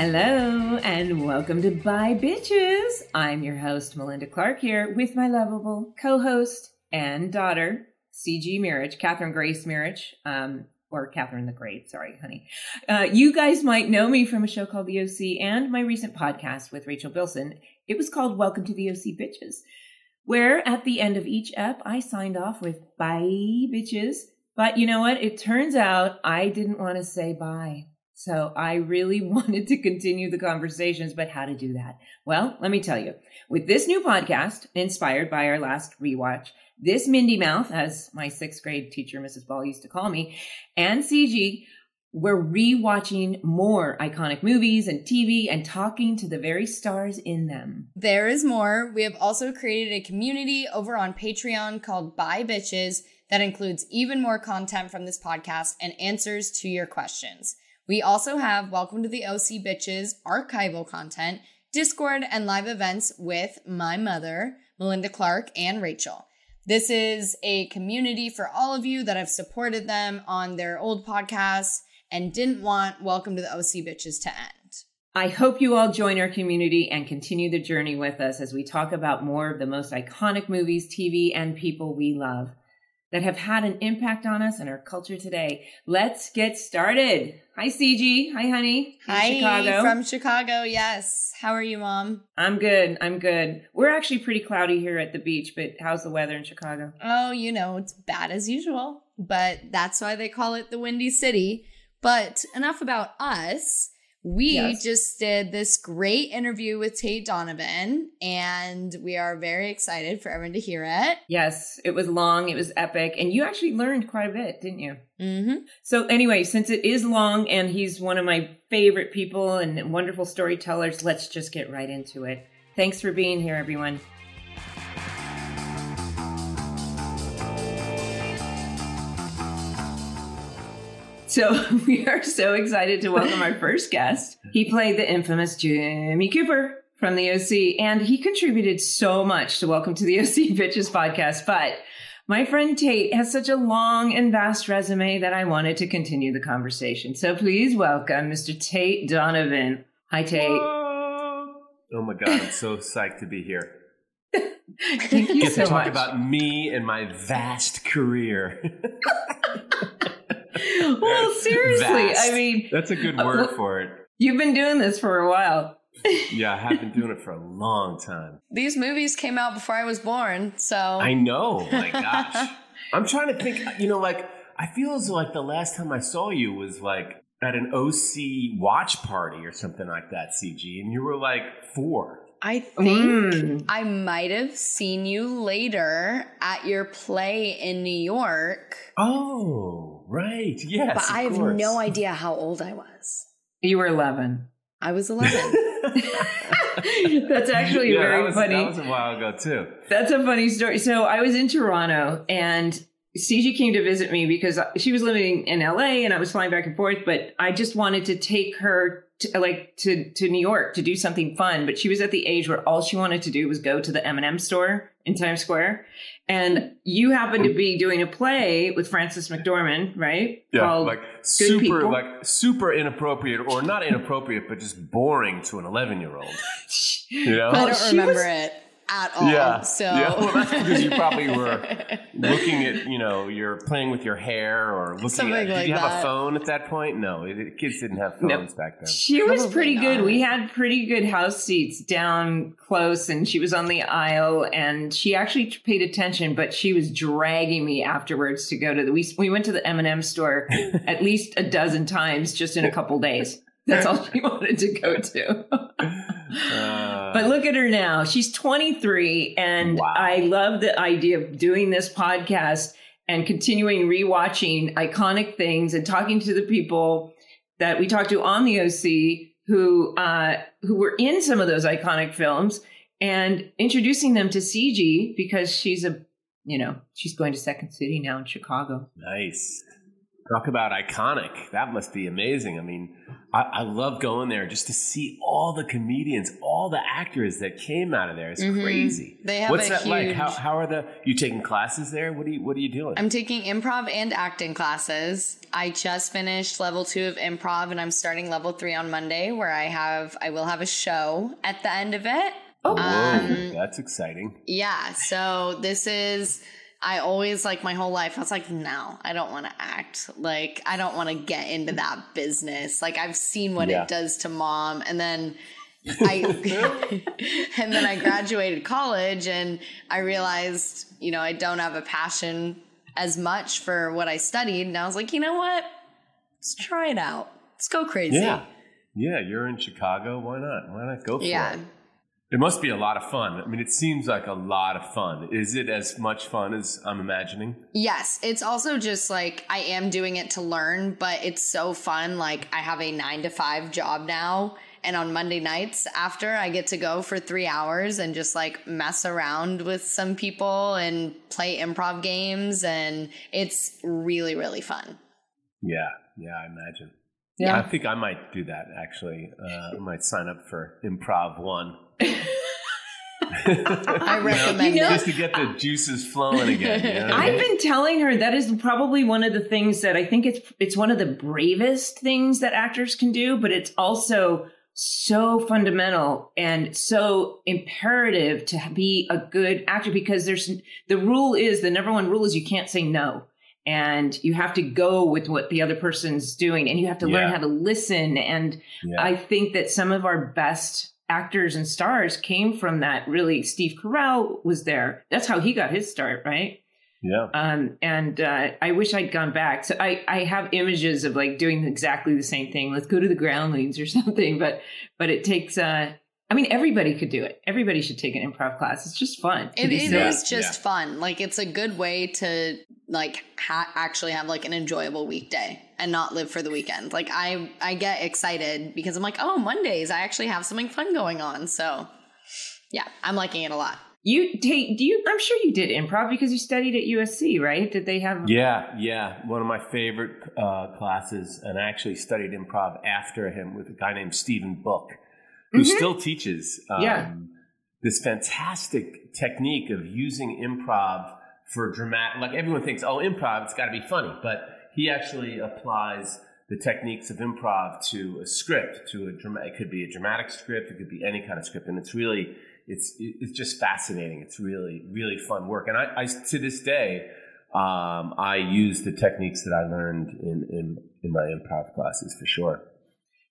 Hello and welcome to Bye Bitches. I'm your host, Melinda Clarke, here with my lovable co host and daughter, CG Mirich, Catherine Grace Mirich, um, or Catherine the Great. Sorry, honey. Uh, you guys might know me from a show called The OC and my recent podcast with Rachel Bilson. It was called Welcome to the OC Bitches, where at the end of each ep, I signed off with Bye Bitches. But you know what? It turns out I didn't want to say bye. So I really wanted to continue the conversations, but how to do that? Well, let me tell you. With this new podcast, inspired by our last rewatch, this Mindy Mouth, as my sixth grade teacher, Mrs. Ball, used to call me, and CG, we're rewatching more iconic movies and TV and talking to the very stars in them. There is more. We have also created a community over on Patreon called Bye Bitches that includes even more content from this podcast and answers to your questions. We also have Welcome to the OC Bitches archival content, Discord, and live events with my mother, Melinda Clarke, and Rachel. This is a community for all of you that have supported them on their old podcasts and didn't want Welcome to the OC Bitches to end. I hope you all join our community and continue the journey with us as we talk about more of the most iconic movies, TV, and people we love that have had an impact on us and our culture today. Let's get started. Hi, CG. Hi, honey. Hi, Chicago. from Chicago. Yes. How are you, Mom? I'm good. I'm good. We're actually pretty cloudy here at the beach, but how's the weather in Chicago? Oh, you know, it's bad as usual, but that's why they call it the Windy City. But enough about us we yes. just did this great interview with Tate Donovan, and we are very excited for everyone to hear it. Yes, it was long, it was epic, and you actually learned quite a bit, didn't you? Mm-hmm. So, anyway, since it is long and he's one of my favorite people and wonderful storytellers, let's just get right into it. Thanks for being here, everyone. So we are so excited to welcome our first guest. He played the infamous Jimmy Cooper from the OC, and he contributed so much to Welcome to the OC Bitches podcast. But my friend Tate has such a long and vast resume that I wanted to continue the conversation. So please welcome Mr. Tate Donovan. Hi, Tate. Oh, oh my God, I'm so psyched to be here. Thank you so much. Get so to talk about me and my vast career. well, seriously, Vast. I mean, That's a good Uh, word well- for it. you've been doing this for a while. Yeah, I have been doing it for a long time. These movies came out before I was born, so I know. My gosh. I'm trying to think, you know, like, I feel as though like the last time I saw you was like at an OC watch party or something like that, CG, and you were like four. I think Mm. I might have seen you later at your play in New York, Oh, right. Yes. but of I have course. no idea how old I was. You were 11. I was 11. That's actually Yeah, very that was, funny. That was a while ago, too. That's a funny story. So I was in Toronto and CG came to visit me because she was living in LA and I was flying back and forth, but I just wanted to take her to, like to, to New York to do something fun. But she was at the age where all she wanted to do was go to the M&M store in Times Square. And you happened to be doing a play with Frances McDormand, right? Yeah, Called like super, People. like super inappropriate, or not inappropriate, but just boring to an eleven-year-old. You know? I don't remember was- it at all. yeah, So yeah. Well, that's because you probably were looking at, you know, you're playing with your hair or looking Something at. Did like you have that. a phone at that point? No, it, kids didn't have No. phones back then. She was Probably pretty good. We had pretty good house seats down close, and she was on the aisle, and she actually paid attention. But she was dragging me afterwards to go to the. We we went to the M and M store at least a dozen times just in a couple days. That's all she wanted to go to. Uh, But look at her now. She's 23, and Wow. I love the idea of doing this podcast and continuing rewatching iconic things and talking to the people that we talked to on the OC who uh, who were in some of those iconic films and introducing them to CG because she's a you know she's going to Second City now in Chicago. Nice. Talk about iconic. That must be amazing. I mean, I, I, love going there just to see all the comedians, all the actors that came out of there. It's mm-hmm. crazy. They have What's that huge... like? How, how are the you taking classes there? What are you What are you doing? I'm taking improv and acting classes. I just finished level two of improv, and I'm starting level three on Monday, where I have I will have a show at the end of it. Oh, um, that's exciting. Yeah. So this is I always like my whole life. I was like, no, I don't want to act. Like, I don't want to get into that business. Like, I've seen what yeah. it does to mom, and then I and then I graduated college, and I realized, you know, I don't have a passion as much for what I studied. And I was like, you know what? Let's try it out. Let's go crazy. Yeah, yeah. You're in Chicago. Why not? Why not go for yeah. it? It must be a lot of fun. I mean, it seems like a lot of fun. Is it as much fun as I'm imagining? Yes. It's also just like I am doing it to learn, but it's so fun. Like I have a nine to five job now. And on Monday nights after, I get to go for three hours and just like mess around with some people and play improv games. And it's really, really fun. Yeah. Yeah. I imagine. Yeah. I think I might do that actually. Uh, I might sign up for improv one. I recommend you know, just to get the juices flowing again. You know I've been telling her that is probably one of the things that I think it's it's one of the bravest things that actors can do, but it's also so fundamental and so imperative to be a good actor because there's the rule is the number one rule is you can't say no and you have to go with what the other person's doing and you have to learn how to listen and yeah. i think that some of our best actors and stars came from that really steve carell was there that's how he got his start right yeah um and uh, i wish i'd gone back so i i have images of like doing exactly the same thing let's go to the groundlings or something but but it takes uh I mean, everybody could do it. Everybody should take an improv class. It's just fun. It, it is just yeah. fun. Like it's a good way to like ha- actually have like an enjoyable weekday and not live for the weekend. Like I I get excited because I'm like, oh, Mondays I actually have something fun going on. So yeah, I'm liking it a lot. You take do you? I'm sure you did improv because you studied at USC, right? Did they have? Yeah, yeah. One of my favorite uh, classes, and I actually studied improv after him with a guy named Stephen Book who mm-hmm. still teaches um, yeah. this fantastic technique of using improv for dramatic. Like everyone thinks, oh, improv, it's got to be funny, but he actually applies the techniques of improv to a script, to a drama. It could be a dramatic script, it could be any kind of script, and it's really it's it's just fascinating. It's really really fun work, and I, I to this day. Um, I use the techniques that I learned in, in, in my improv classes for sure.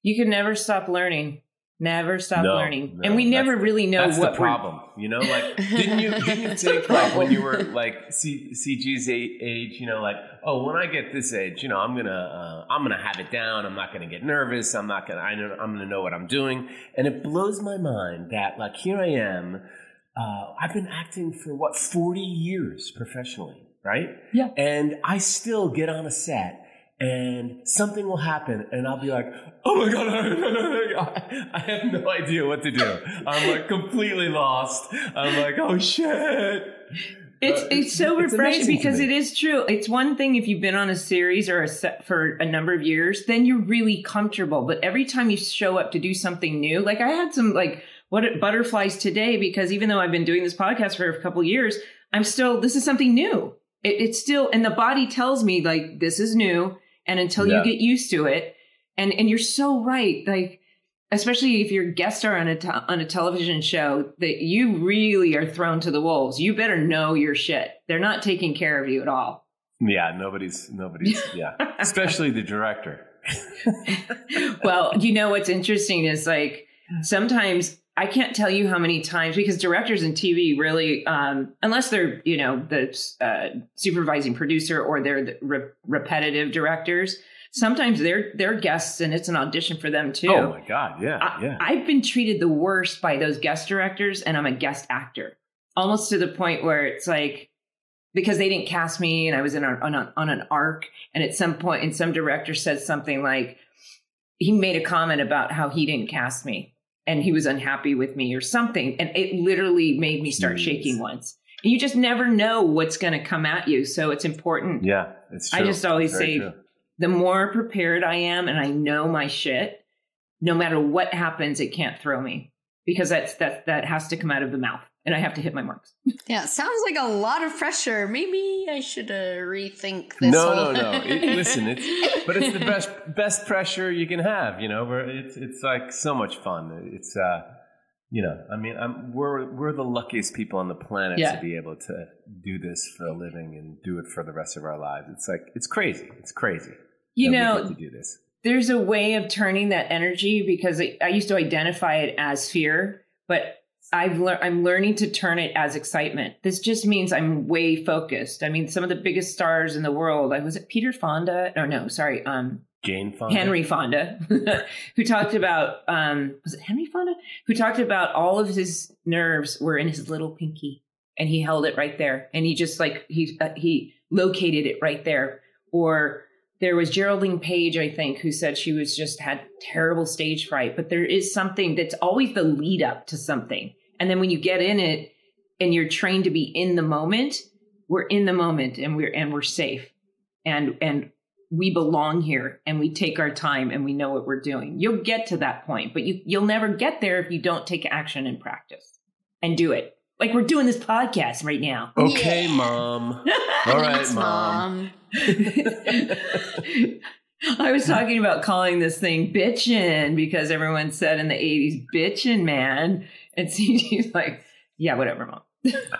You can never stop learning. Never stop no, learning, no, and we never really know that's what the problem. You know, like didn't you didn't you think like when you were like C, CG's age, you know, like oh, when I get this age, you know, I'm gonna uh, I'm gonna have it down. I'm not gonna get nervous. I'm not gonna I know I'm gonna know what I'm doing, and it blows my mind that like here I am. Uh, I've been acting for what 40 years professionally, right? Yeah, and I still get on a set and something will happen and I'll be like, oh my God, I have no idea what to do. I'm like completely lost. I'm like, oh shit. It's uh, it's so it's refreshing because it is true. It's one thing if you've been on a series or a set for a number of years, then you're really comfortable. But every time you show up to do something new, like I had some like what butterflies today because even though I've been doing this podcast for a couple years, I'm still this is something new. It, it's still and the body tells me like this is new and until yeah. you get used to it. And and you're so right like especially if you're a guest star on a on a television show that you really are thrown to the wolves. You better know your shit. They're not taking care of you at all. Yeah nobody's nobody's yeah. Especially the director. Well you know what's interesting is like sometimes I can't tell you how many times because directors in TV really, um, unless they're you know the uh, supervising producer or they're the re- repetitive directors, sometimes they're they're guests and it's an audition for them too. Oh my god, yeah, I, yeah. I've been treated the worst by those guest directors, and I'm a guest actor, almost to the point where it's like because they didn't cast me and I was in a, on, a, on an arc, and at some point, and some director said something like he made a comment about how he didn't cast me and he was unhappy with me or something. And it literally made me start Jeez. shaking once. And you just never know what's going to come at you. So it's important. Yeah, it's true. I just always say true. the more prepared I am and I know my shit, no matter what happens, it can't throw me because that's that that has to come out of the mouth and I have to hit my marks. Yeah, sounds like a lot of pressure. Maybe I should uh, rethink this. No, whole- no, no. It, listen, it's but it's the best best pressure you can have. You know, where it's it's like so much fun. It's uh, you know, I mean, I'm, we're we're the luckiest people on the planet Yeah. to be able to do this for a living and do it for the rest of our lives. It's like it's crazy. It's crazy. You know, to do this. there's a way of turning that energy because I, I used to identify it as fear, but I've learned I'm learning to turn it as excitement. This just means I'm way focused. I mean, some of the biggest stars in the world. I was it Peter Fonda? No, no, sorry, um, Jane Fonda. Henry Fonda, who talked about um, was it Henry Fonda? Who talked about all of his nerves were in his little pinky, and he held it right there, and he just like he uh, he located it right there. Or there was Geraldine Page, I think, who said she was just had terrible stage fright, but there is something that's always the lead up to something, and then when you get in it and you're trained to be in the moment, we're in the moment and we're and we're safe, and and we belong here and we take our time and we know what we're doing. You'll get to that point, but you you'll never get there if you don't take action and practice and do it. Like we're doing this podcast right now. Okay, Yeah. mom. All right, Thanks, mom. I was talking about calling this thing bitchin' because everyone said in the 80s, bitchin', man. And CG's like, yeah, whatever, mom.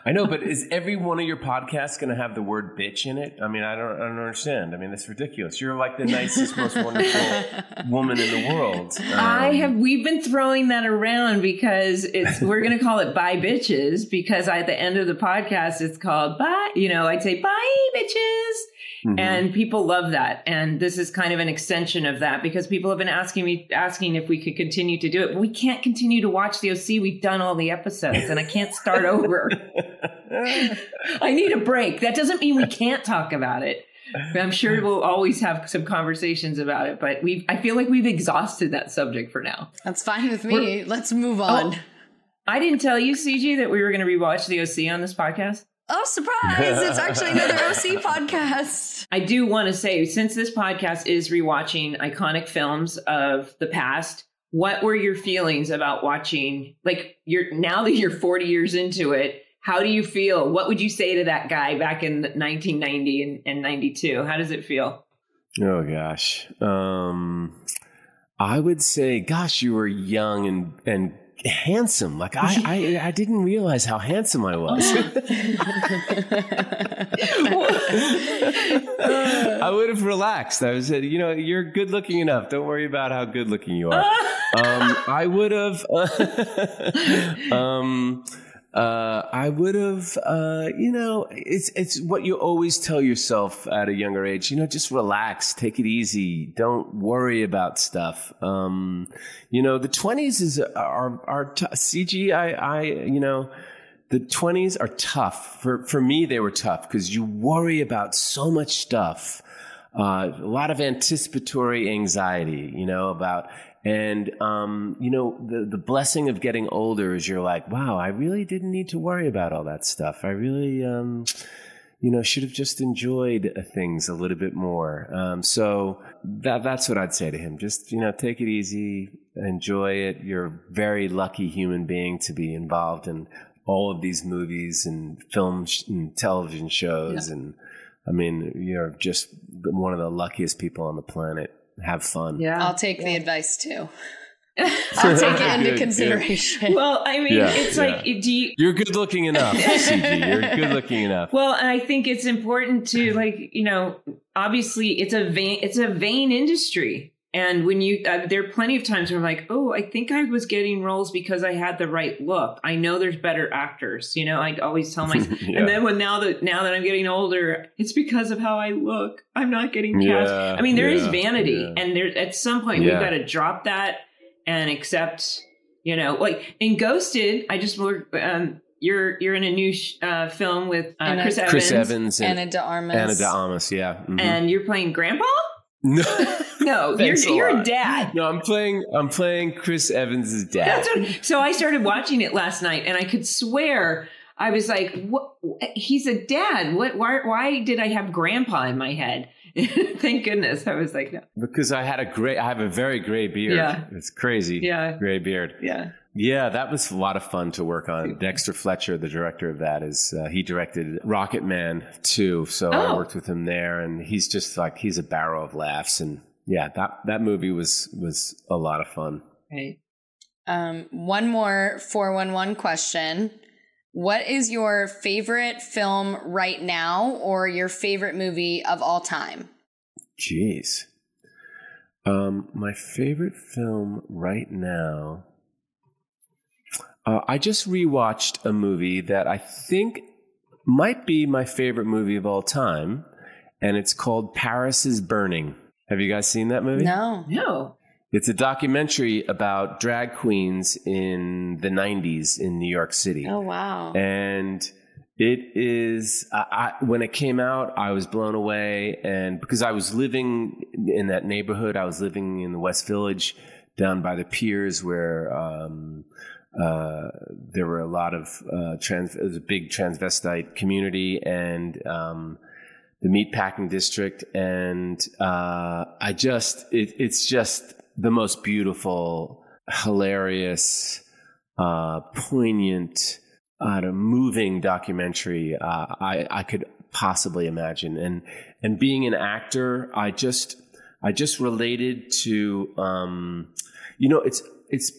I know, but is every one of your podcasts going to have the word bitch in it? I mean, I don't, I don't understand. I mean, that's ridiculous. You're like the nicest, most wonderful woman in the world. I Um, have. We've been throwing that around because it's. we're going to call it "Bye Bitches" because at the end of the podcast, it's called "Bye." You know, I'd say "Bye Bitches," mhm. and people love that. And this is kind of an extension of that because people have been asking me, asking if we could continue to do it. But we can't continue to watch the OC. We've done all the episodes, and I can't start over. I need a break. That doesn't mean we can't talk about it. I'm sure we'll always have some conversations about it, but we I feel like we've exhausted that subject for now. That's fine with me. Let's move on. Oh. I didn't tell you, CG, that we were going to rewatch the OC on this podcast. Oh, surprise! It's actually another OC podcast. I do want to say, since this podcast is rewatching iconic films of the past, what were your feelings about watching? Like, you're now that you're 40 years into it, how do you feel? What would you say to that guy back in 1990 and, and 92? How does it feel? Oh gosh. Um I would say gosh you were young and and handsome. Like I I, I didn't realize how handsome I was. I would have relaxed. I was said, you know, you're good looking enough. Don't worry about how good looking you are. um, I would have um uh, I would have, uh, you know, it's it's what you always tell yourself at a younger age. You know, just relax, take it easy, don't worry about stuff. Um, you know, the twenties is are are t- CG. I I you know, the twenties are tough for for me. They were tough because you worry about so much stuff. Uh, a lot of anticipatory anxiety, you know, about and um, you know, the the blessing of getting older is you're like, wow, I really didn't need to worry about all that stuff. I really, um, you know, should have just enjoyed uh, things a little bit more. Um, so that that's what I'd say to him. Just you know, take it easy, enjoy it. You're a very lucky human being to be involved in all of these movies and films and television shows and. I mean, you're just one of the luckiest people on the planet. Have fun. Yeah. I'll take the advice too. I'll take it into good. consideration. well, I mean, Yeah, it's yeah. like, do you, You're good looking enough, CG. You're good looking enough. Well, and I think it's important to like, you know, obviously it's a vain it's a vain industry. And when you uh, there are plenty of times where I'm like, "Oh, I think I was getting roles because I had the right look. I know there's better actors." You know, I always tell myself. Yeah. And then when now that now that I'm getting older, it's because of how I look. I'm not getting cast. Yeah, I mean, there is yeah, vanity, yeah. and there at some point Yeah. we've got to drop that and accept. You know, like in Ghosted, I just worked. Um, you're you're in a new sh- uh, film with uh, And, uh, Chris Evans, Chris Evans and Ana de Armas. Ana de Armas. Yeah. Mhm. and you're playing Grandpa. No, No, you're you're a dad. no, I'm playing. I'm playing Chris Evans' dad. What, so I started watching it last night, and I could swear I was like, "What? He's a dad. What? Why? Why did I have Grandpa in my head?" Thank goodness. I was like, no. Because I had a gray, I have a very gray beard. Yeah. It's crazy. Yeah. Gray beard. Yeah. Yeah, that was a lot of fun to work on. Dexter Fletcher, the director of that, is uh, he directed Rocket Man too. So I Oh. worked with him there, and he's just like he's a barrel of laughs. And yeah, that that movie was was a lot of fun. Right. Um, one more 411 question. What is your favorite film right now or your favorite movie of all time? Jeez. Um, my favorite film right now. Uh, I just rewatched a movie that I think might be my favorite movie of all time, and it's called Paris is Burning. Have you guys seen that movie? No. No. It's a documentary about drag queens in the 90s in New York City. Oh, wow. And it is, I, I, when it came out, I was blown away. And because I was living in that neighborhood, I was living in the West Village down by the piers where um, uh, there were a lot of uh, trans, it was a big transvestite community and um, the meatpacking district. And uh, I just, it, it's just the most beautiful, hilarious, uh, poignant, uh, moving documentary uh, I, I could possibly imagine. And and being an actor, I just I just related to um, you know it's it's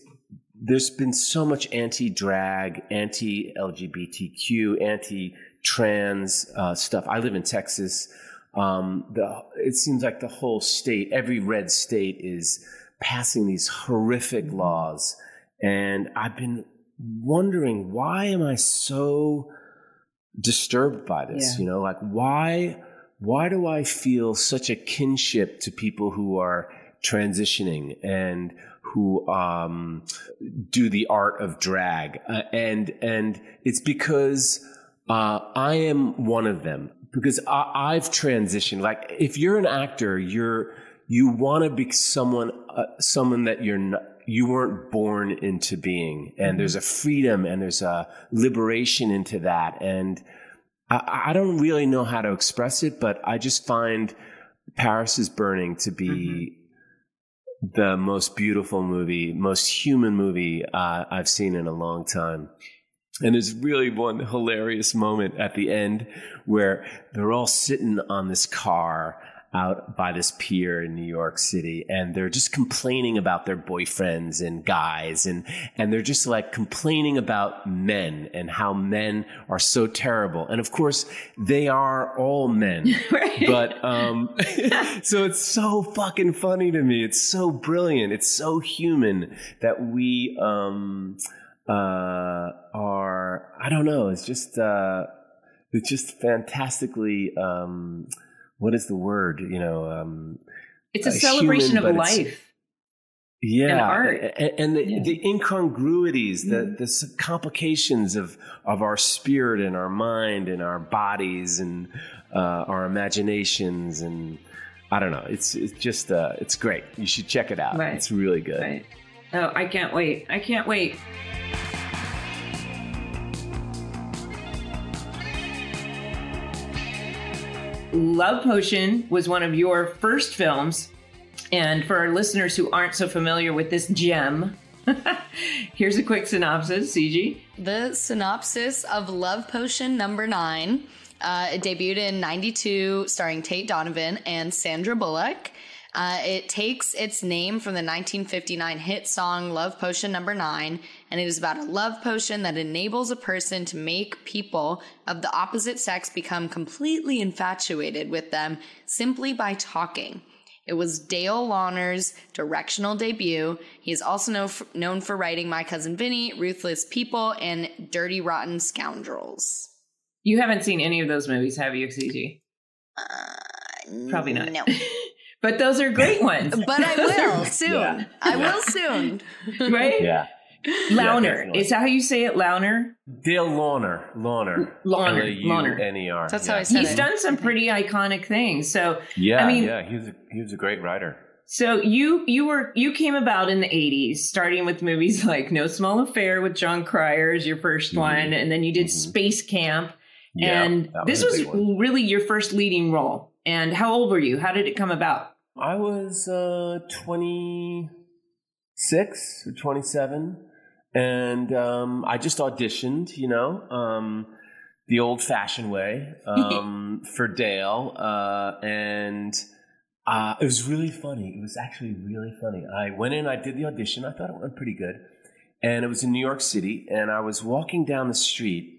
there's been so much anti drag, anti LGBTQ, anti trans uh, stuff. I live in Texas. Um, the it seems like the whole state, every red state, is passing these horrific laws, and I've been wondering why am I so disturbed by this? Yeah. You know, like why why do I feel such a kinship to people who are transitioning and who um, do the art of drag? Uh, and and it's because uh, I am one of them because I, I've transitioned. Like if you're an actor, you're you want to be someone uh, someone that you're not you weren't born into being and there's a freedom and there's a liberation into that and I, I don't really know how to express it but i just find paris is burning to be the most beautiful movie most human movie uh, i've seen in a long time. And there's really one hilarious moment at the end where they're all sitting on this car out by this pier in New York City and they're just complaining about their boyfriends and guys and and they're just like complaining about men and how men are so terrible. And of course, they are all men. Right. But um so it's so fucking funny to me. It's so brilliant. It's so human that we um uh are I don't know, it's just uh it's just fantastically um what is the word? You know, um, It's a uh, celebration human, of life. yeah, art. and, and the, Yeah. the incongruities, the Mhm. the s- complications of of our spirit and our mind and our bodies and uh, our imaginations and I don't know. It's it's just uh, it's great. You should check it out. Right. It's really good. Right. Oh, I can't wait. I can't wait. Love Potion was one of your first films. And for our listeners who aren't so familiar with this gem, here's a quick synopsis, CG. The synopsis of Love Potion number nine. Uh, it debuted in 92, starring Tate Donovan and Sandra Bullock. Uh, it takes its name from the 1959 hit song Love Potion number nine, and it is about a love potion that enables a person to make people of the opposite sex become completely infatuated with them simply by talking. It was Dale Launer's directional debut. He is also know f- known for writing My Cousin Vinny, Ruthless People, and Dirty Rotten Scoundrels. You haven't seen any of those movies, have you, CG? Uh, Probably not. No. But those are great ones, But I will soon. Yeah. I will soon. right? Yeah. Launer. definitely. Is that how you say it, Launer? Dale Launer. Launer. Launer, L-A-U-N-E-R. That's yeah. how I said it. He's it. done some pretty iconic things. So Yeah, I mean- yeah. He was a, he was a great writer. So you you were you came about in the 80s starting with movies like No Small Affair with Jon Cryer as your 1st Mhm. one and then you did Mhm. Space Camp Yeah, and this a was one. really your first leading role And how old were you? How did it come about? I was uh, 26 or 27, and um, I just auditioned, you know, um, the old fashioned way um, for Dale. Uh, and uh, it was really funny. It was actually really funny. I went in, I did the audition, I thought it went pretty good. And it was in New York City, and I was walking down the street,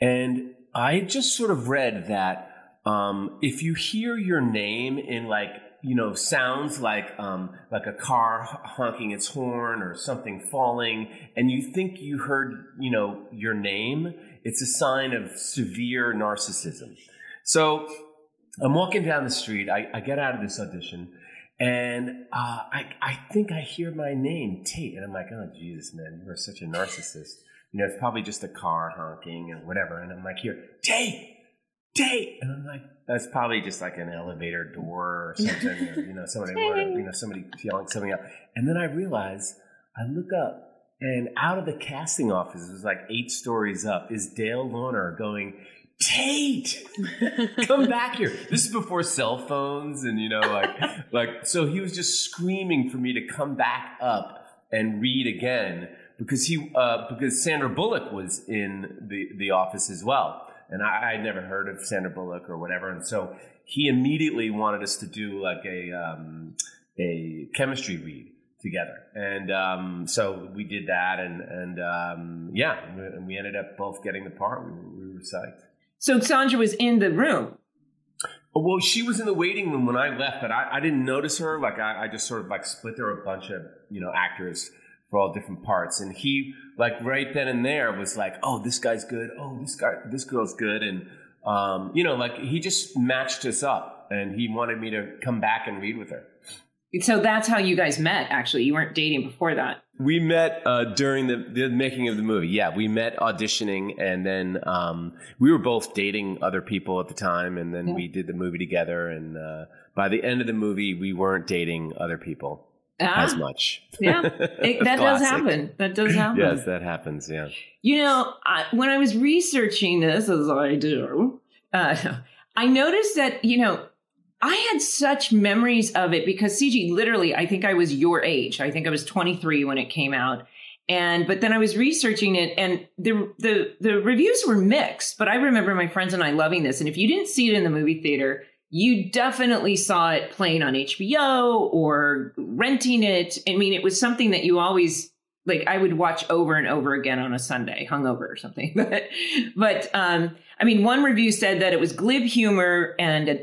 and I just sort of read that um, if you hear your name in like you know sounds like um, like a car honking its horn or something falling, and you think you heard you know your name, it's a sign of severe narcissism. So I'm walking down the street. I, I get out of this audition. And uh, I, I think I hear my name, Tate. And I'm like, oh, Jesus, man, you are such a narcissist. You know, it's probably just a car honking and whatever. And I'm like, here, Tate, Tate. And I'm like, that's probably just like an elevator door or something, or, you know, somebody, you know, somebody yelling something out. And then I realize, I look up, and out of the casting office, it was like eight stories up, is Dale Launer going, Tate, come back here. This is before cell phones and you know, like, like, so he was just screaming for me to come back up and read again because he, uh, because Sandra Bullock was in the the office as well, and I had never heard of Sandra Bullock or whatever, and so he immediately wanted us to do like a um, a chemistry read together, and um, so we did that, and and um, yeah, and we ended up both getting the part. We were, we were psyched. So Sandra was in the room. Well, she was in the waiting room when I left, but I, I didn't notice her. Like I, I, just sort of like split there a bunch of you know actors for all different parts, and he like right then and there was like, oh, this guy's good. Oh, this guy, this girl's good, and um, you know, like he just matched us up, and he wanted me to come back and read with her. So that's how you guys met. Actually, you weren't dating before that. We met uh, during the, the making of the movie. Yeah, we met auditioning, and then um, we were both dating other people at the time, and then yeah. we did the movie together. And uh, by the end of the movie, we weren't dating other people ah, as much. Yeah, it, that does happen. That does happen. yes, that happens. Yeah. You know, I, when I was researching this, as I do, uh, I noticed that you know I had such memories of it because CG, literally, I think I was your age. I think I was 23 when it came out. And but then I was researching it and the the the reviews were mixed, but I remember my friends and I loving this. And if you didn't see it in the movie theater, you definitely saw it playing on HBO or renting it. I mean, it was something that you always like I would watch over and over again on a Sunday, hungover or something. but but um I mean, one review said that it was glib humor and an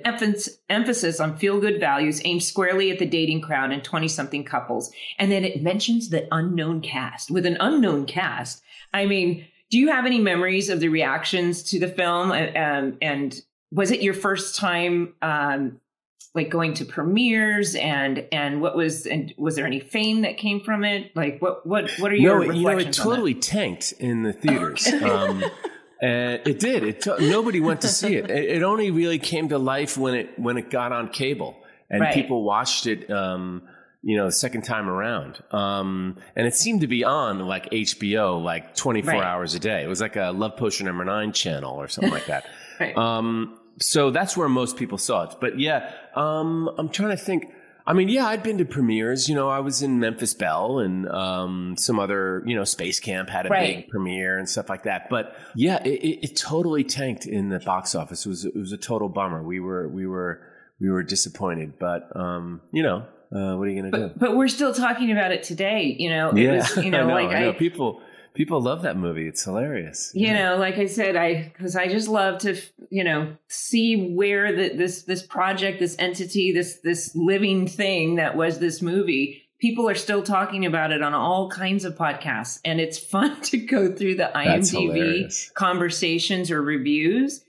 emphasis on feel good values aimed squarely at the dating crowd and 20 something couples. And then it mentions the unknown cast. With an unknown cast, I mean, do you have any memories of the reactions to the film? Um, and was it your first time um, like going to premieres and and what was and was there any fame that came from it like what what what are your no, you know it totally tanked in the theaters um, and it did. It t- nobody went to see it. it. it. only really came to life when it when it got on cable and right. people watched it. Um, you know, the second time around, um, and it seemed to be on like HBO, like twenty four right. hours a day. It was like a Love Potion Number Nine channel or something like that. right. um, so that's where most people saw it. But yeah, um, I'm trying to think. I mean, yeah, I'd been to premieres. You know, I was in Memphis Belle and um, some other, you know, Space Camp had a right. big premiere and stuff like that. But yeah, it, it, it, totally tanked in the box office. It was it was a total bummer. We were we were we were disappointed. But um, you know, uh, what are you going to do? But we're still talking about it today. You know, it yeah, was, you know, know like I know. I, people People love that movie. It's hilarious. You yeah. know, like I said, I because I just love to you know see where the, this this project, this entity, this this living thing that was this movie. People are still talking about it on all kinds of podcasts, and it's fun to go through the IMDb conversations or reviews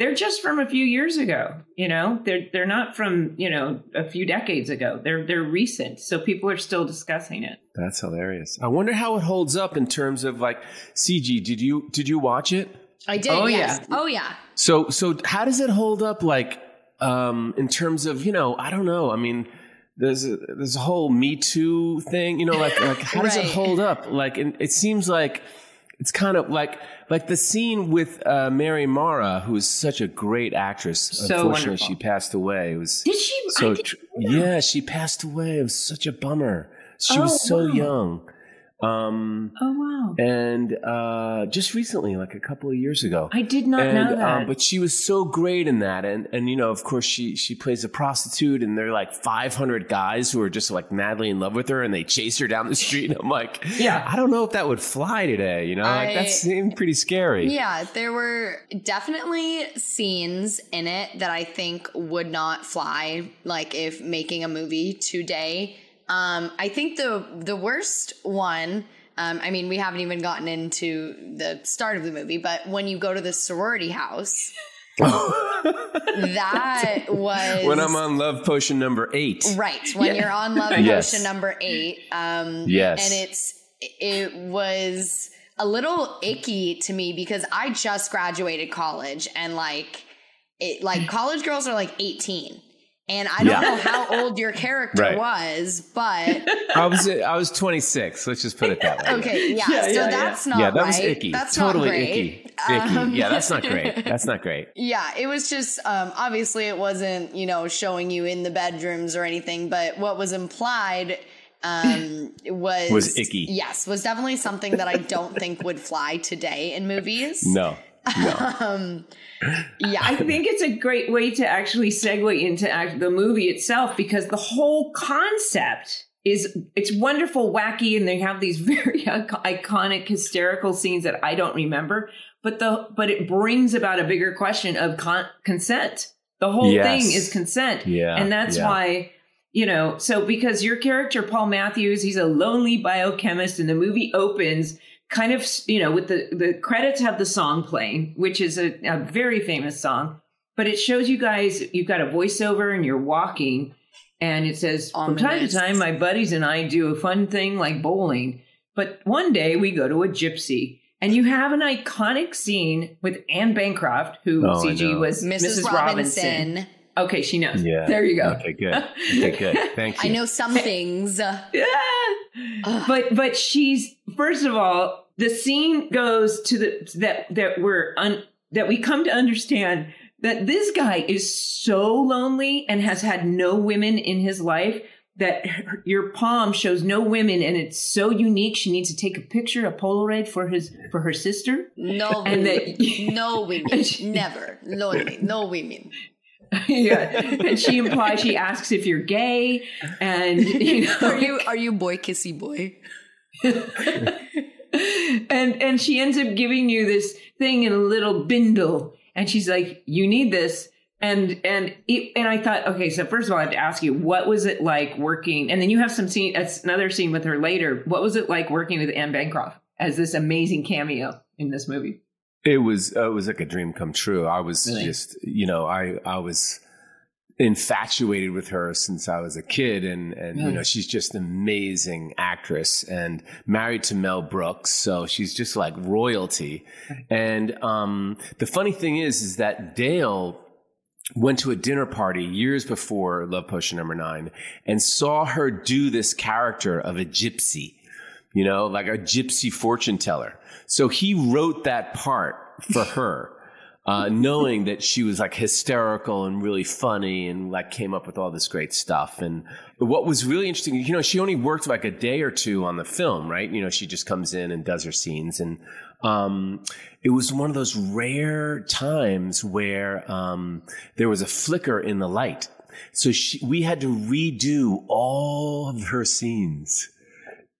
they're just from a few years ago you know they're they're not from you know a few decades ago they're they're recent so people are still discussing it that's hilarious i wonder how it holds up in terms of like cg did you did you watch it i did oh yes. yeah oh yeah so so how does it hold up like um in terms of you know i don't know i mean there's a, there's a whole me too thing you know like like how does it hold up like it seems like it's kind of like like the scene with uh, Mary Mara, who is such a great actress. So Unfortunately, wonderful. she passed away. It was Did she? I so didn't tr- know. yeah, she passed away. It was such a bummer. She Oh, was so wow. young. Um, Oh wow! and uh, just recently, like a couple of years ago. I did not and, know that. Um, but she was so great in that, and and you know, of course, she she plays a prostitute, and there are like 500 guys who are just like madly in love with her, and they chase her down the street. And I'm like, Yeah. I don't know if that would fly today. You know, like I- that seemed pretty scary. Yeah, there were definitely scenes in it that I think would not fly, like if making a movie today. Um, I think the the worst one. Um, I mean, we haven't even gotten into the start of the movie, but when you go to the sorority house, that was when I'm on Love Potion number eight. Right, when Yeah. you're on Love Yes. Potion number eight. Um, Yes. And it's it was a little icky to me because I just graduated college and like it like college girls are like 18. And I don't Yeah. know how old your character Right. was, but I was I was 26. Let's just put it that way. okay, yeah. Yeah, so yeah, yeah. that's not Yeah, that was right. icky. That's totally not great. icky. Icky. Um, yeah, that's not great. That's not great. Yeah, it was just um, obviously it wasn't you know showing you in the bedrooms or anything, but what was implied um, was Was icky. Yes, was definitely something that I don't think would fly today in movies. No. No. Um, yeah, I think it's a great way to actually segue into act- the movie itself because the whole concept is it's wonderful, wacky, and they have these very iconic, hysterical scenes that I don't remember. But the but it brings about a bigger question of con- consent. The whole Yes. thing is consent, Yeah. and that's yeah. why you know. So because your character Paul Matthews, he's a lonely biochemist, and the movie opens kind of you know with the the credits have the song playing which is a, a very famous song but it shows you guys you've got a voiceover and you're walking and it says from time to time my buddies and i do a fun thing like bowling but one day we go to a gypsy and you have an iconic scene with Anne Bancroft, who Oh, CG was Mrs. Mrs. Robinson. Robinson. Okay, she knows. Yeah. There you go. Okay, good. Okay, good. Thank you. I know some things. Yeah. but but she's first of all the scene goes to the that that we're un, that we come to understand that this guy is so lonely and has had no women in his life that her- your palm shows no women and it's so unique she needs to take a picture a polaroid for his for her sister No And women. that- no women. Never. Lonely. No women. yeah and she implies she asks if you're gay and you know Are you are you boy kissy boy? And and she ends up giving you this thing in a little bindle and she's like you need this and and it, and I thought okay so first of all I have to ask you what was it like working and then you have some scene that's another scene with her later what was it like working with Anne Bancroft as this amazing cameo in this movie It was uh, it was like a dream come true. I was Really? just you know I I was infatuated with her since I was a kid, and and you know she's just an amazing actress and married to Mel Brooks, so she's just like royalty. And um, the funny thing is, is that Dale went to a dinner party years before Love Potion number nine and saw her do this character of a gypsy, you know, like a gypsy fortune teller. So he wrote that part for her, uh, knowing that she was like hysterical and really funny and like came up with all this great stuff. And what was really interesting, you know, she only worked like a day or two on the film, right? You know, she just comes in and does her scenes and, um, it was one of those rare times where um, there was a flicker in the light. So she, we had to redo all of her scenes.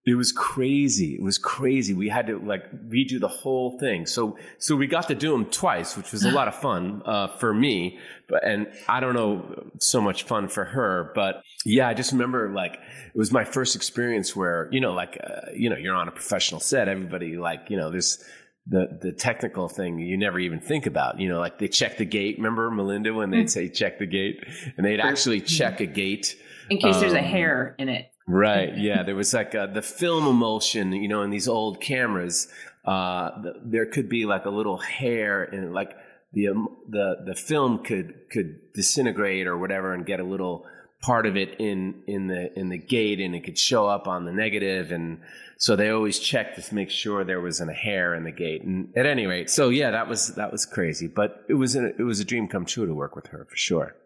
It was crazy. It was crazy. We had to like redo the whole thing. So so we got to do them twice, which was a lot of fun uh, for me. But and I don't know so much fun for her. But yeah, I just remember like it was my first experience where you know like uh, you know you're on a professional set. Everybody like you know there's the the technical thing you never even think about. You know, like they check the gate. Remember Melinda when they'd say check the gate, and they'd actually check a gate. in case there's a Um, hair in it Right. Yeah. There was like uh the film emulsion, you know, in these old cameras, uh, there could be like a little hair and like the, um, the, the film could, could disintegrate or whatever and get a little part of it in in the in the gate and it could show up on the negative and so they always checked to make sure there wasn't a hair in the gate and at any rate so yeah that was that was crazy but it was a, it was a dream come true to work with her for sure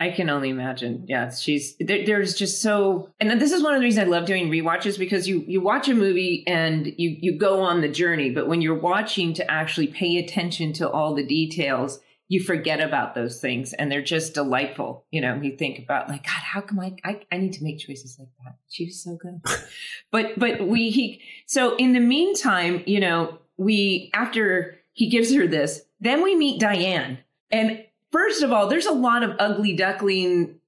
I can only imagine. Yeah, she's there, there's just so, and this is one of the reasons I love doing rewatches because you you watch a movie and you you go on the journey, but when you're watching to actually pay attention to all the details, you forget about those things and they're just delightful. You know, you think about like, God, how come I, I, I need to make choices like that? She was so good. but, but we, he, so in the meantime, you know, we, after he gives her this, then we meet Diane. And first of all, there's a lot of ugly duckling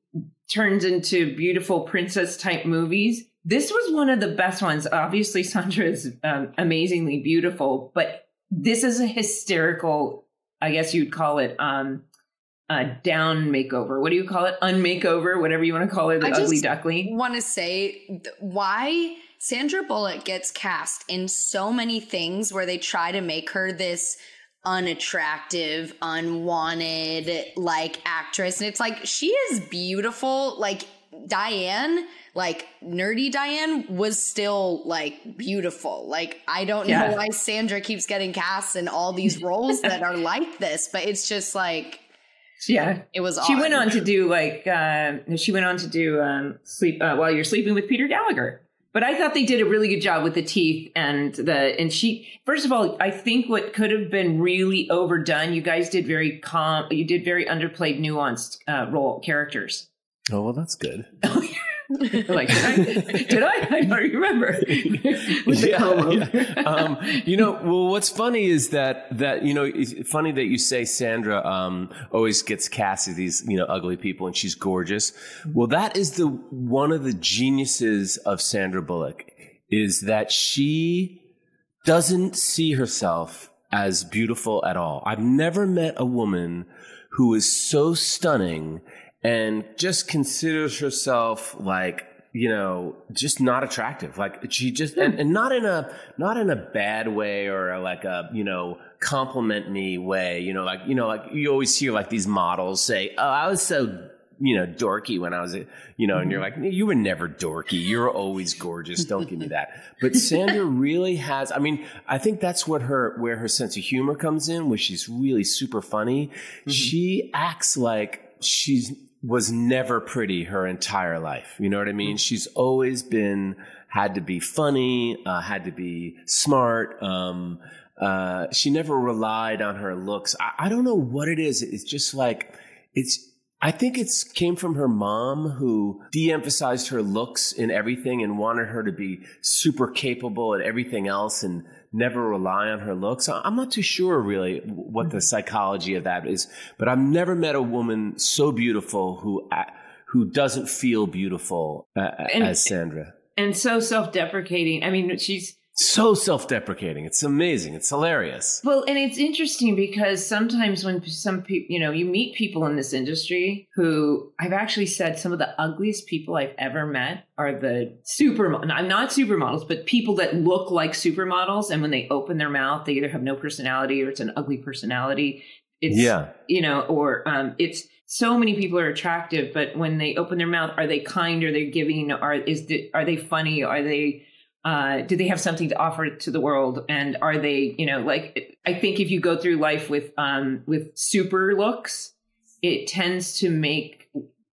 turns into beautiful princess type movies. This was one of the best ones. Obviously, Sandra is um, amazingly beautiful, but this is a hysterical I guess you'd call it um a down makeover. What do you call it? Unmakeover, whatever you want to call it, the I ugly duckling. Want to say why Sandra Bullock gets cast in so many things where they try to make her this unattractive, unwanted like actress and it's like she is beautiful like Diane like nerdy Diane was still like beautiful. Like I don't yeah. know why Sandra keeps getting cast in all these roles that are like this, but it's just like yeah, it was. She odd. went on to do like uh, she went on to do um, sleep uh, while you're sleeping with Peter Gallagher. But I thought they did a really good job with the teeth and the and she. First of all, I think what could have been really overdone. You guys did very calm. You did very underplayed, nuanced uh, role characters. Oh well, that's good. like, did I, did I? I don't remember. yeah, yeah. Um, you know, well, what's funny is that that you know, it's funny that you say Sandra um, always gets cast as these you know ugly people, and she's gorgeous. Well, that is the one of the geniuses of Sandra Bullock is that she doesn't see herself as beautiful at all. I've never met a woman who is so stunning and just considers herself like you know just not attractive. Like she just and, and not in a not in a bad way or like a you know compliment me way. You know like you know like you always hear like these models say oh i was so you know dorky when i was you know and you're like you were never dorky. You're always gorgeous. Don't give me that. But sandra really has i mean i think that's what her where her sense of humor comes in where she's really super funny. Mm-hmm. she acts like she's was never pretty her entire life. You know what I mean? Mm-hmm. She's always been had to be funny, uh, had to be smart. Um, uh, she never relied on her looks. I, I, don't know what it is. It's just like it's. I think it's came from her mom who de-emphasized her looks in everything and wanted her to be super capable at everything else and never rely on her looks. I'm not too sure really what the mm-hmm. psychology of that is, but I've never met a woman so beautiful who uh, who doesn't feel beautiful uh, and, as Sandra. And so self-deprecating. I mean, she's so self-deprecating. It's amazing. It's hilarious. Well, and it's interesting because sometimes when some people, you know, you meet people in this industry who I've actually said some of the ugliest people I've ever met are the super. I'm not supermodels, but people that look like supermodels, and when they open their mouth, they either have no personality or it's an ugly personality. It's yeah, you know, or um, it's so many people are attractive, but when they open their mouth, are they kind? Are they giving? Are is the, are they funny? Are they uh, do they have something to offer to the world? And are they you know like i think if you go through life with um with super looks it tends to make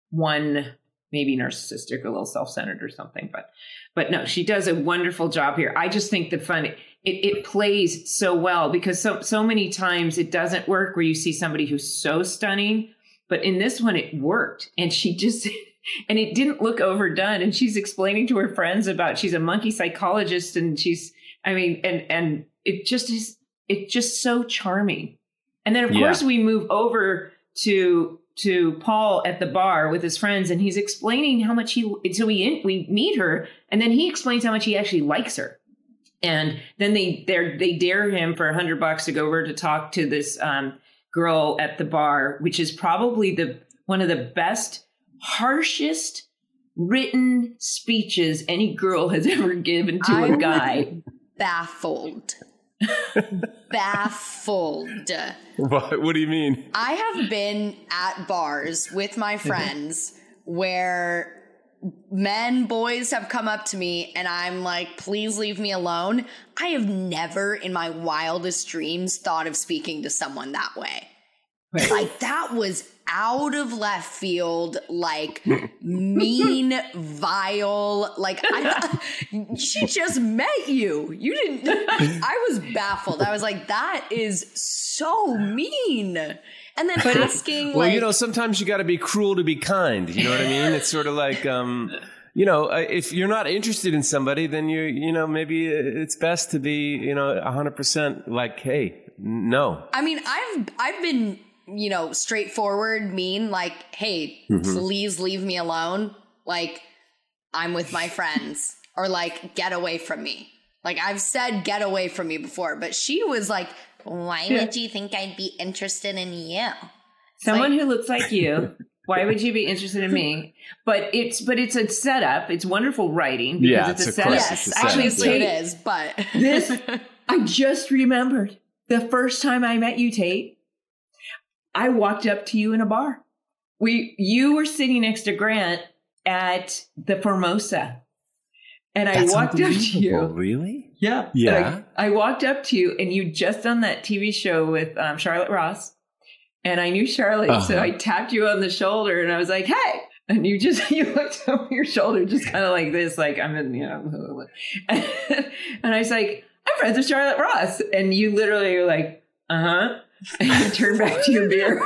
one maybe narcissistic a little self-centered or something but but no she does a wonderful job here. I just think the fun it, it plays so well because so so many times it doesn't work where you see somebody who's so stunning but in this one it worked and she just and it didn't look overdone. And she's explaining to her friends about she's a monkey psychologist and she's i mean and and it just is it's just so charming. And then of yeah. course we move over to to paul at the bar with his friends and he's explaining how much he so we we meet her and then he explains how much he actually likes her. And then they they they dare him for a hundred bucks to go over to talk to this um, girl at the bar which is probably the one of the best harshest written speeches any girl has ever given to I'm a guy. Baffled. baffled. What, what do you mean? I have been at bars with my mm-hmm. friends where men, boys have come up to me and I'm like, please leave me alone. I have never in my wildest dreams thought of speaking to someone that way. Right. Like that was out of left field, like mean, vile. Like I, she just met you. You didn't. I was baffled. I was like, that is so mean. And then but asking, well, like, you know, sometimes you got to be cruel to be kind. You know what I mean? It's sort of like, um, you know, uh, if you're not interested in somebody, then you, you know, maybe it's best to be, you know, hundred percent like, hey, no. I mean, I've I've been you know, straightforward, mean, like, hey, mm-hmm. please leave me alone. Like, I'm with my friends. or like, get away from me. Like, I've said get away from me before, but she was like, why yeah. would you think I'd be interested in you? Someone like- who looks like you. Why would you be interested in me? But it's but it's a setup. It's wonderful writing because yeah, it's, a setup. Yes, it's a obviously it is. But this, I just remembered the first time I met you, Tate. I walked up to you in a bar. We, you were sitting next to Grant at the Formosa. And I That's walked up to you. Really? Yeah. Yeah. I, I, walked up to you and you just done that TV show with um, Charlotte Ross. And I knew Charlotte. Uh-huh. So I tapped you on the shoulder and I was like, hey. And you just, you looked over your shoulder just kind of like this, like I'm in, you know. And, and I was like, I'm friends with Charlotte Ross. And you literally were like, uh huh and you turn back to your beer.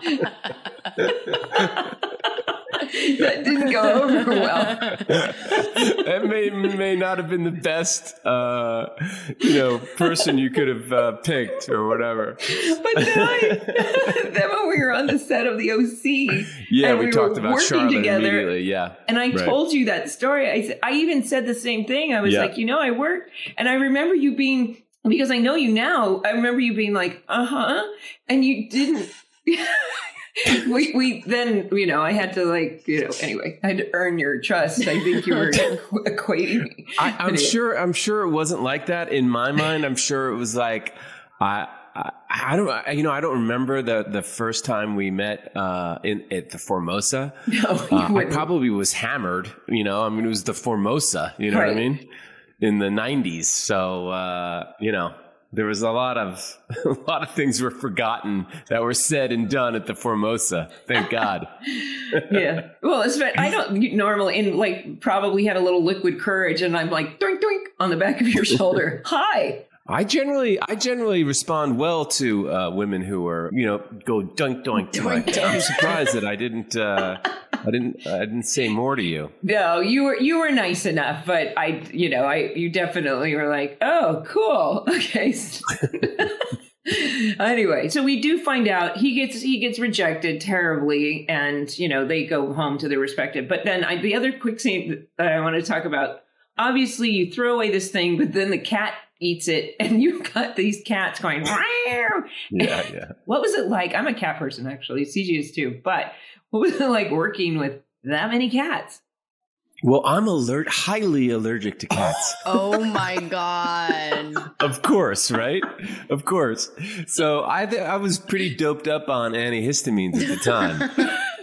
that didn't go over well. that may may not have been the best, uh, you know, person you could have uh, picked or whatever. But then, I, then when we were on the set of the OC, yeah, we, we, talked about Charlotte together. Yeah, and I right. told you that story. I I even said the same thing. I was yeah. like, you know, I work, and I remember you being because I know you now, I remember you being like, uh huh. And you didn't. we, we then, you know, I had to like, you know, anyway, I had to earn your trust. I think you were equating me. I, am sure, I'm sure it wasn't like that in my mind. I'm sure it was like, I, I, I don't, you know, I don't remember the the first time we met uh, in at the Formosa. No, uh, I probably was hammered. You know, I mean, it was the Formosa. You know right. what I mean? In the 90s. So, uh, you know, there was a lot of a lot of things were forgotten that were said and done at the Formosa. Thank God. yeah. Well, it's I don't normally and like probably had a little liquid courage, and I'm like doink doink on the back of your shoulder. Hi. I generally, I generally respond well to uh, women who are, you know, go dunk doink. doink, I'm surprised that I didn't, uh, I didn't, I didn't say more to you. No, you were, you were nice enough, but I, you know, I, you definitely were like, oh, cool, okay. anyway, so we do find out he gets he gets rejected terribly, and you know they go home to their respective. But then I, the other quick scene that I want to talk about. Obviously, you throw away this thing, but then the cat eats it, and you've got these cats going. yeah, yeah. What was it like? I'm a cat person, actually. CG is too. But what was it like working with that many cats? Well, I'm alert, highly allergic to cats. oh my god! of course, right? Of course. So I th- I was pretty doped up on antihistamines at the time,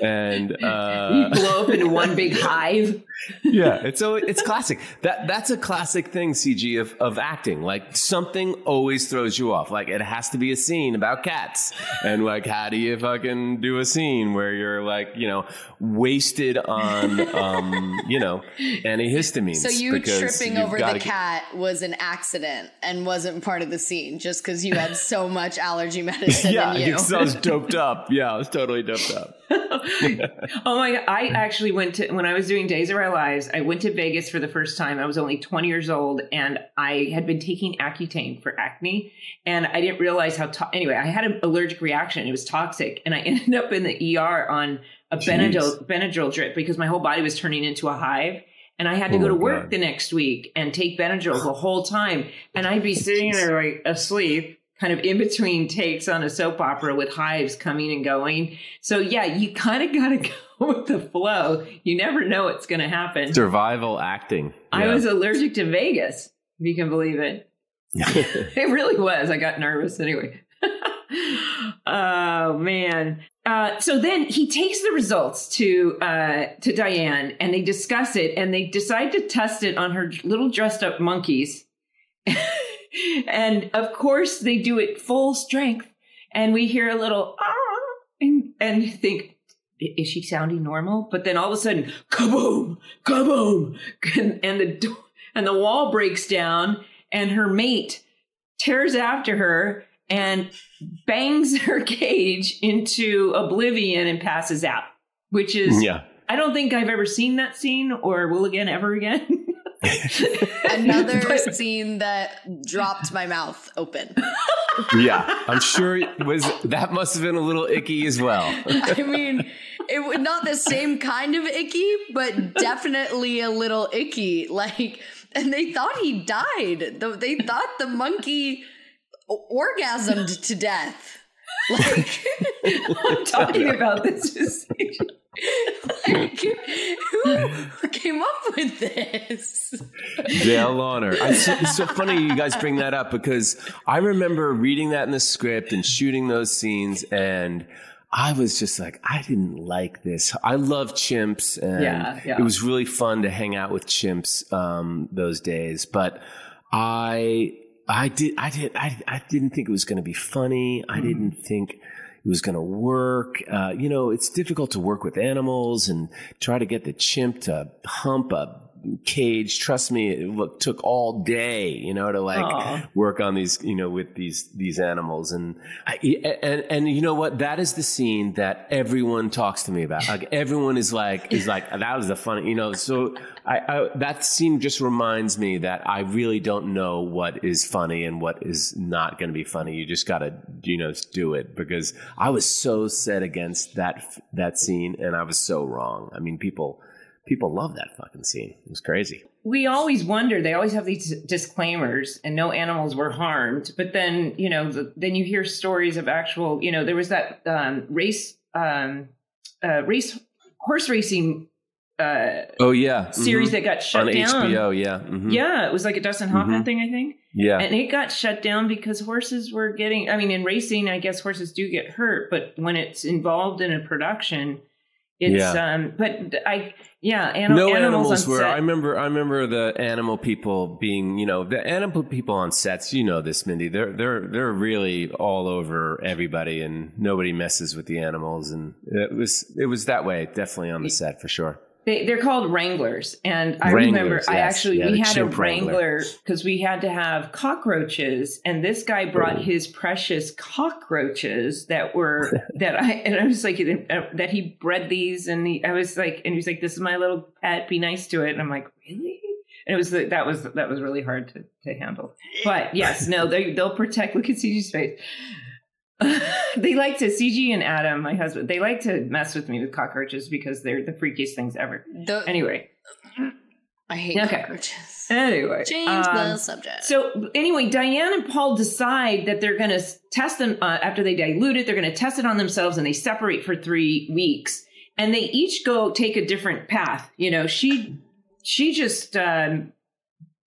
and uh, you blow up into one big hive yeah, it's so it's classic. That that's a classic thing, CG of of acting. Like something always throws you off. Like it has to be a scene about cats, and like how do you fucking do a scene where you're like you know wasted on um you know antihistamines? So you tripping over the cat was an accident and wasn't part of the scene, just because you had so much allergy medicine. yeah, in you. I was doped up. Yeah, I was totally doped up. oh my god! I actually went to when I was doing Days of Our Lives. I went to Vegas for the first time. I was only 20 years old, and I had been taking Accutane for acne, and I didn't realize how. To- anyway, I had an allergic reaction. It was toxic, and I ended up in the ER on a Benadryl, Benadryl drip because my whole body was turning into a hive. And I had to oh go to work God. the next week and take Benadryl the whole time. And I'd be sitting there like asleep kind of in between takes on a soap opera with hives coming and going. So yeah, you kind of got to go with the flow. You never know what's going to happen. Survival acting. Yeah. I was allergic to Vegas, if you can believe it. it really was. I got nervous anyway. oh man. Uh, so then he takes the results to uh, to Diane, and they discuss it, and they decide to test it on her little dressed up monkeys. and of course, they do it full strength, and we hear a little ah, and and think. Is she sounding normal? But then all of a sudden, kaboom, kaboom, and, and the and the wall breaks down, and her mate tears after her and bangs her cage into oblivion and passes out, which is, mm, yeah. I don't think I've ever seen that scene or will again ever again. Another but, scene that dropped my mouth open. yeah, I'm sure it was that must have been a little icky as well. I mean, it was not the same kind of icky, but definitely a little icky. Like, and they thought he died. They thought the monkey orgasmed to death. Like I'm talking about this. like, who, came up with this? Dale Launer. I, it's so funny you guys bring that up because I remember reading that in the script and shooting those scenes and I was just like, I didn't like this. I love chimps, and yeah, yeah. it was really fun to hang out with chimps um, those days. But I I did. I did. I, I didn't think it was going to be funny. I mm-hmm. didn't think it was going to work. Uh, you know, it's difficult to work with animals and try to get the chimp to hump a cage. Trust me, it took all day, you know, to like Aww. work on these, you know, with these these animals. And I, and and you know what? That is the scene that everyone talks to me about. Like everyone is like is like that was the funny, you know. So I, I that scene just reminds me that I really don't know what is funny and what is not going to be funny. You just got to you know do it because I was so set against that that scene and I was so wrong. I mean, people people love that fucking scene. It was crazy. We always wonder. They always have these disclaimers, and no animals were harmed. But then, you know, the, then you hear stories of actual. You know, there was that um, race, um, uh, race horse racing. Uh, oh yeah, series mm-hmm. that got shut on down. HBO. Yeah, mm-hmm. yeah, it was like a Dustin Hoffman mm-hmm. thing, I think. Yeah, and it got shut down because horses were getting. I mean, in racing, I guess horses do get hurt, but when it's involved in a production, it's yeah. um. But I yeah, anim- no animals, animals were. I remember. I remember the animal people being. You know, the animal people on sets. You know this, Mindy. They're they're they're really all over everybody, and nobody messes with the animals. And it was it was that way, definitely on the set for sure. They, they're called Wranglers, and I Wranglers, remember yes. I actually yeah, we had a Wrangler because we had to have cockroaches, and this guy brought Ooh. his precious cockroaches that were that I and I was like uh, that he bred these, and he, I was like, and he was like, "This is my little pet, be nice to it," and I'm like, "Really?" And it was that was that was really hard to to handle, but yes, no, they they'll protect. Look at CG's face. they like to CG and Adam, my husband. They like to mess with me with cockroaches because they're the freakiest things ever. The, anyway, I hate okay. cockroaches. Anyway, change um, the subject. So anyway, Diane and Paul decide that they're going to test them uh, after they dilute it. They're going to test it on themselves, and they separate for three weeks. And they each go take a different path. You know, she she just um,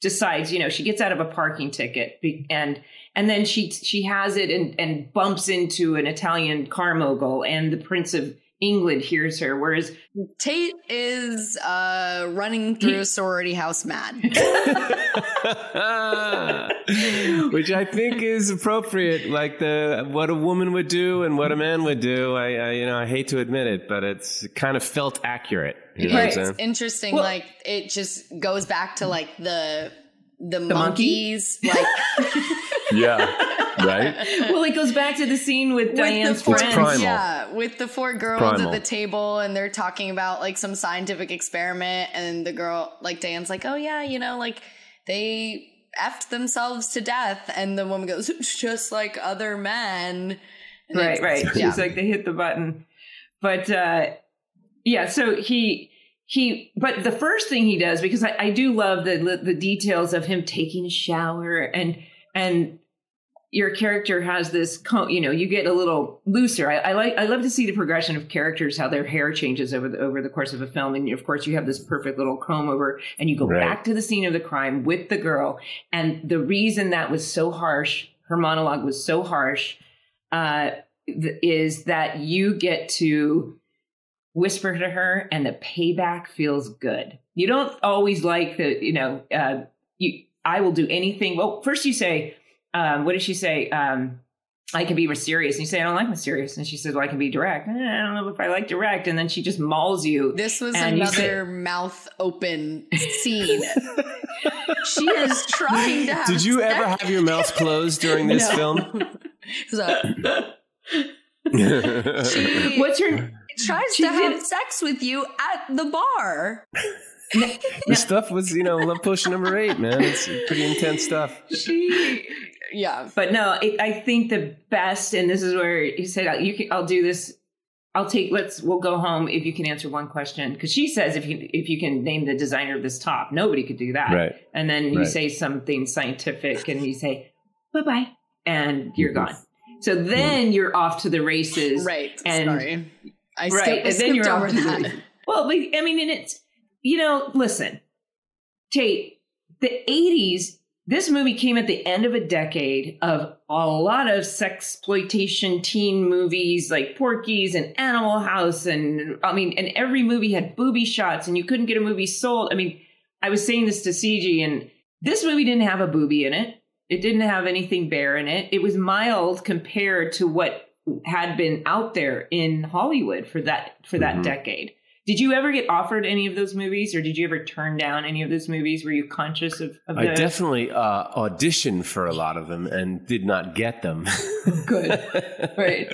decides. You know, she gets out of a parking ticket and and then she she has it and and bumps into an Italian car mogul, and the Prince of England hears her. Whereas Tate is uh, running through he, sorority house mad, which I think is appropriate, like the what a woman would do and what a man would do. I, I you know I hate to admit it, but it's kind of felt accurate. You know right. It's interesting. Well, like it just goes back to like the the, the monkeys, monkey? like. yeah, right. well, it goes back to the scene with, with Diane's friends. Yeah, with the four girls primal. at the table, and they're talking about like some scientific experiment, and the girl, like Diane's, like, "Oh yeah, you know, like they effed themselves to death," and the woman goes, "Just like other men." And right, right. Yeah. She's like, they hit the button, but uh yeah. So he he but the first thing he does because I, I, do love the the details of him taking a shower and and your character has this you know you get a little looser I, I, like i love to see the progression of characters how their hair changes over the over the course of a film and of course you have this perfect little comb over and you go right. back to the scene of the crime with the girl and the reason that was so harsh her monologue was so harsh uh th- is that you get to whisper to her and the payback feels good. You don't always like the, you know, uh, you, I will do anything. Well, first you say, um, what did she say? Um, I can be mysterious. And you say, I don't like mysterious. And she says, Well, I can be direct. Eh, I don't know if I like direct. And then she just mauls you. This was another say- mouth open scene. she is trying to have Did you ever have your mouth closed during this film? so she What's her? tries she to have sex with you at the bar. the stuff was, you know, love potion number eight, man. It's pretty intense stuff. She yeah. But no, it, I think the best, and this is where he said, "You can, I'll do this. I'll take. Let's. We'll go home if you can answer one question." Because she says, "If you if you can name the designer of this top, nobody could do that." Right. And then you Right. say something scientific, and you say, "Bye bye," and you're Mhm. gone. So then you're off to the races, Right. And- Sorry. I Right, skipped, I and then skipped you're off over to the that. races. Well, but, I mean, and it's you know, listen, Tate, the '80s. This movie came at the end of a decade of a lot of sexploitation teen movies like Porky's and Animal House, and I mean, and every movie had booby shots, and you couldn't get a movie sold. I mean, I was saying this to CG, and this movie didn't have a booby in it. It didn't have anything bare in it. It was mild compared to what had been out there in Hollywood for that for that Mhm. decade. Did you ever get offered any of those movies, or did you ever turn down any of those movies? Were you conscious of? of I definitely uh, auditioned for a lot of them and did not get them. Good. Right.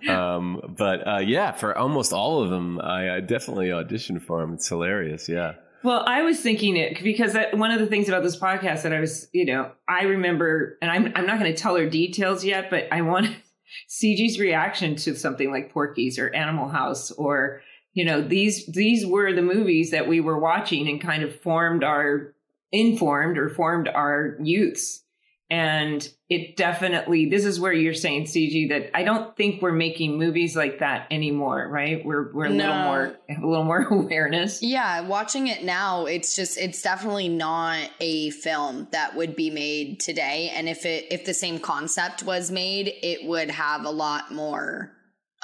um, but uh, yeah, for almost all of them, I, I definitely auditioned for them. It's hilarious. Yeah. Well, I was thinking it because that, one of the things about this podcast that I was, you know, I remember, and I'm I'm not going to tell her details yet, but I want CG's reaction to something like Porky's or Animal House or you know these these were the movies that we were watching and kind of formed our informed or formed our youths. And it definitely this is where you're saying cg that i don't think we're making movies like that anymore right? We're we're a little more a little more awareness. Yeah, watching it now, it's just it's definitely not a film that would be made today. And if it if the same concept was made, it would have a lot more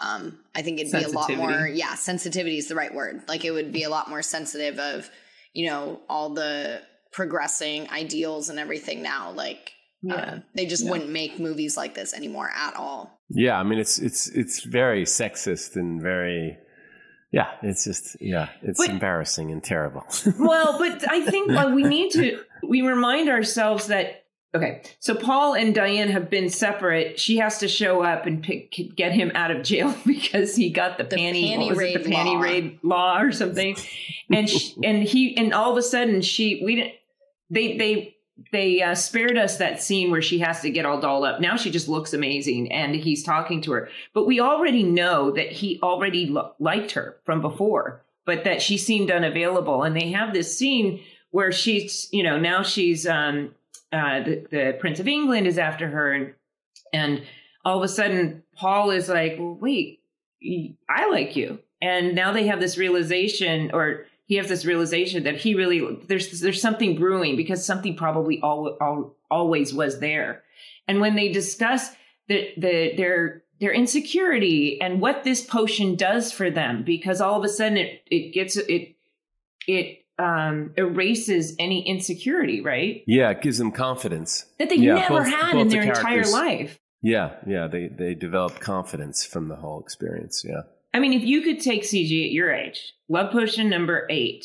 um I think it'd be a lot more yeah, sensitivity is the right word. Like it would be a lot more sensitive of, you know, all the progressing ideals and everything now. Like uh, they just Yeah. wouldn't make movies like this anymore at all. Yeah. I mean, it's it's it's very sexist and very. Yeah, it's just yeah, it's But- embarrassing and terrible. well, but I think uh, we need to we remind ourselves that okay, so Paul and Diane have been separate. She has to show up and pick, get him out of jail because he got the, The panty, panty what was it, the panty law. raid law or something, and she, and he and all of a sudden she we didn't they they they uh, spared us that scene where she has to get all dolled up. Now she just looks amazing, and he's talking to her. But we already know that he already lo- liked her from before, but that she seemed unavailable. And they have this scene where she's, you know, now she's um, uh, the, the Prince of England is after her, and and all of a sudden Paul is like, wait, I like you, and now they have this realization, or he has this realization that he really there's there's something brewing because something probably al- al- always was there, and when they discuss the the their their insecurity and what this potion does for them, because all of a sudden it it gets it it um erases any insecurity, right? yeah, it gives them confidence. That they Yeah, never both- had both in the their entire life. Yeah, yeah, they they develop confidence from the whole experience. Yeah. I mean, if you could take CG at your age, love potion number eight,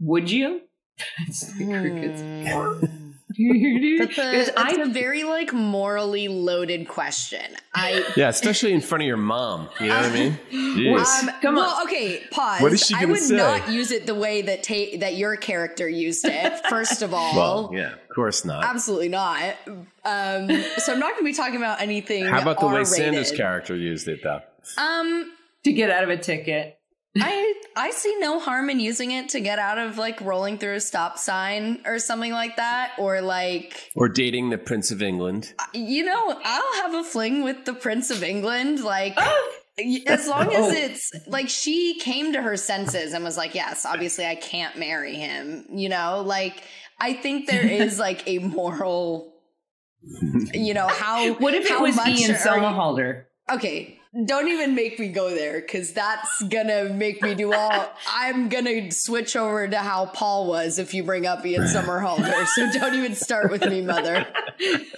would you? It's the crickets. Because That's a, I- a very like morally loaded question. I Yeah, especially in front of your mom. You know what I mean? Jeez. Um, Come well, on. okay, pause. What is she I gonna would say? not use it the way that ta- that your character used it. First of all, well, yeah, of course not. absolutely not. Um, so I'm not going to be talking about anything. How about the way R-rated. Sandra's character used it, though? Um, to get out of a ticket. I I see no harm in using it to get out of like rolling through a stop sign or something like that, or like Or dating the Prince of England? you know, I'll have a fling with the Prince of England, like. As long Oh. as it's like she came to her senses and was like, yes, obviously I can't marry him, you know, like I think there is like a moral, you know, how What if it how was much Ian are you- Somerhalder? okay, don't even make me go there because that's gonna make me do all. I'm gonna switch over to how Paul was if you bring up Ian Somerhalder. So don't even start with me, mother.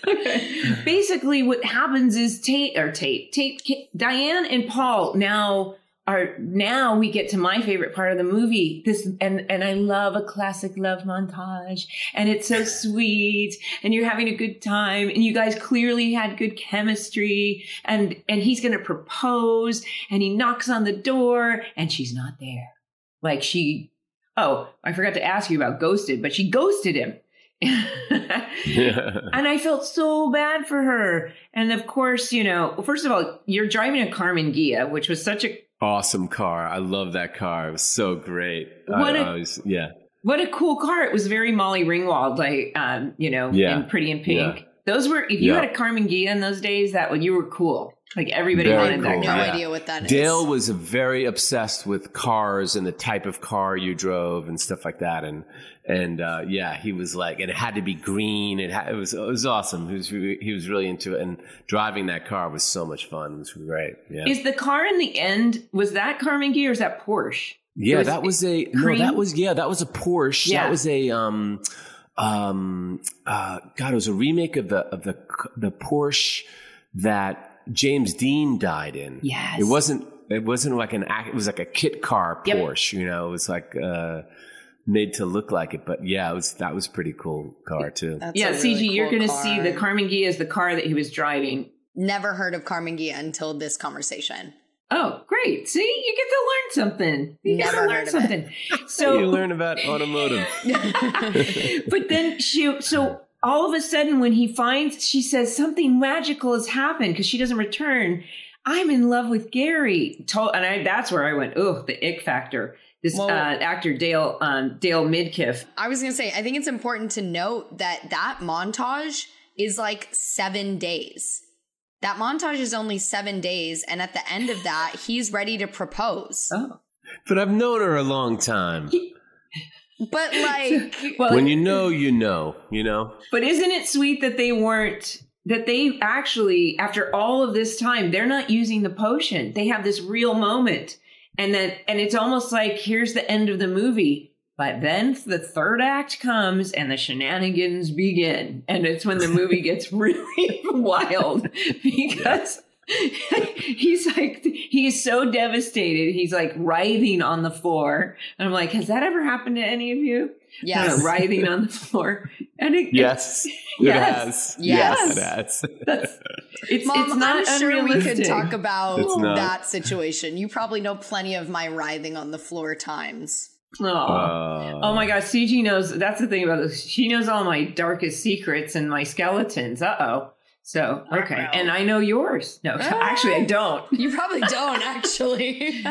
Basically, what happens is Tate or Tate, Tate, Diane and Paul now are now we get to my favorite part of the movie this and and i love a classic love montage and it's so sweet and you're having a good time and you guys clearly had good chemistry and and he's going to propose and he knocks on the door and she's not there like she oh i forgot to ask you about ghosted but she ghosted him yeah. and I felt so bad for her. And of course, you know, first of all, you're driving a Karmann Ghia, which was such a awesome car. I love that car. It was so great. What I, a, I was, yeah. What a cool car. It was very Molly Ringwald, like, um, you know, Yeah. in Pretty in Pink. Yeah. Those were, if you Yeah. had a Karmann Ghia in those days, that would, you were cool. Like everybody Very wanted I that have cool, no yeah. idea what that is. Dale was very obsessed with cars and the type of car you drove and stuff like that. And and uh, yeah, he was like, and it had to be green. It had, it was it was awesome. He was re- he was really into it, and driving that car was so much fun. It was great. Yeah, Is the car in the end, was that Karmann Ghia or is that Porsche? yeah. was That was a cream? no. That was yeah. That was a Porsche. Yeah. That was a um um uh God. It was a remake of the of the the Porsche that James Dean died in. Yes. It wasn't. It wasn't like an act. It was like a kit car Yep. Porsche. You know, it was like uh, made to look like it. But yeah, it was. That was a pretty cool car too. That's yeah, a CG, really you're going to see the car. Karmann Ghia is the car that he was driving. Never heard of Karmann Ghia until this conversation. Oh, great. See, you get to learn something. You get Never to learn heard of something. you learn about automotive. but then she, so all of a sudden, when he finds, she says something magical has happened because she doesn't return. I'm in love with Gary. To- And I, that's where I went, oh, the ick factor. This Well- uh, actor, Dale, um, Dale Midkiff. I was gonna say, I think it's important to note that that montage is like seven days. That montage is only seven days, and at the end of that, he's ready to propose. Oh. but I've known her a long time. But like, Well, When you know, you know. You know. But isn't it sweet that they weren't that they actually after all of this time they're not using the potion. They have this real moment. And then and it's almost like here's the end of the movie. But then the third act comes and the shenanigans begin. And it's when the movie gets really wild because he's like he's so devastated. He's like writhing on the floor. And I'm like, has that ever happened to any of you? yes, Kind of writhing on the floor. And it, Yes, it Yes. has. Yes. it has. That's, it's, Mom, it's not I'm sure we could talk about that situation. You probably know plenty of my writhing on the floor times. Aw. Uh, oh my gosh, CG knows. That's the thing about this. She knows all my darkest secrets and my skeletons. Uh oh. So okay, Uh-oh. and I know yours. No, actually, I don't. You probably don't, actually.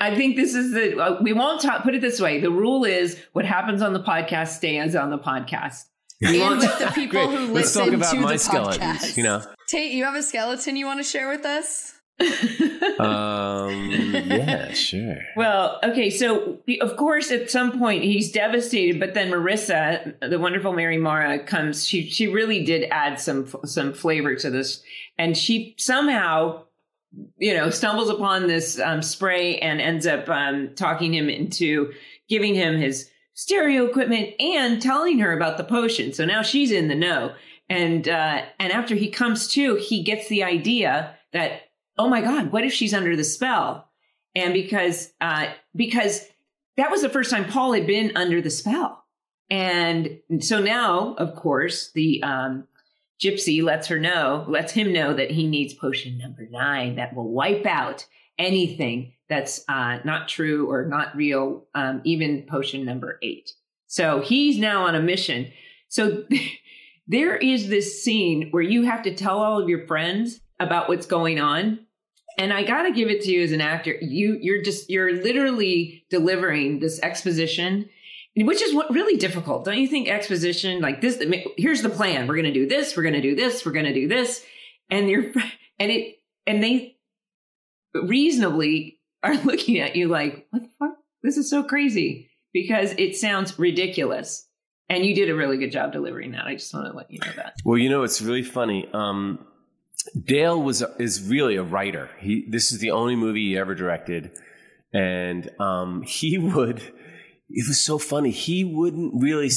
I think this is the. Uh, we won't talk. Put it this way: the rule is what happens on the podcast stays on the podcast. We and with the people Great. who Let's listen talk about to my the skeletons. podcast. You know. Tate, you have a skeleton you want to share with us? Um. yeah. Sure. Well, okay, so of course, at some point he's devastated, but then Marissa, the wonderful Mary Mara, comes. She she really did add some some flavor to this, and she somehow, you know, stumbles upon this um, spray and ends up um, talking him into giving him his stereo equipment and telling her about the potion. So now she's in the know, and uh, and after he comes to, he gets the idea that oh my god, what if she's under the spell? and because uh, because that was the first time Paul had been under the spell, and so now, of course, the um, gypsy lets her know, lets him know that he needs potion number nine that will wipe out anything that's uh, not true or not real, um, even potion number eight. So he's now on a mission. So there is this scene where you have to tell all of your friends about what's going on and I got to give it to you as an actor. You you're just you're literally delivering this exposition, which is what really difficult. Don't you think exposition like this here's the plan. We're going to do this, we're going to do this, we're going to do this. And you're and it and they reasonably are looking at you like, "What the fuck? This is so crazy." Because it sounds ridiculous. And you did a really good job delivering that. I just want to let you know that. Well, you know, it's really funny. Um, Dale was is really a writer. He this is the only movie he ever directed, and um, he would. It was so funny. He wouldn't really,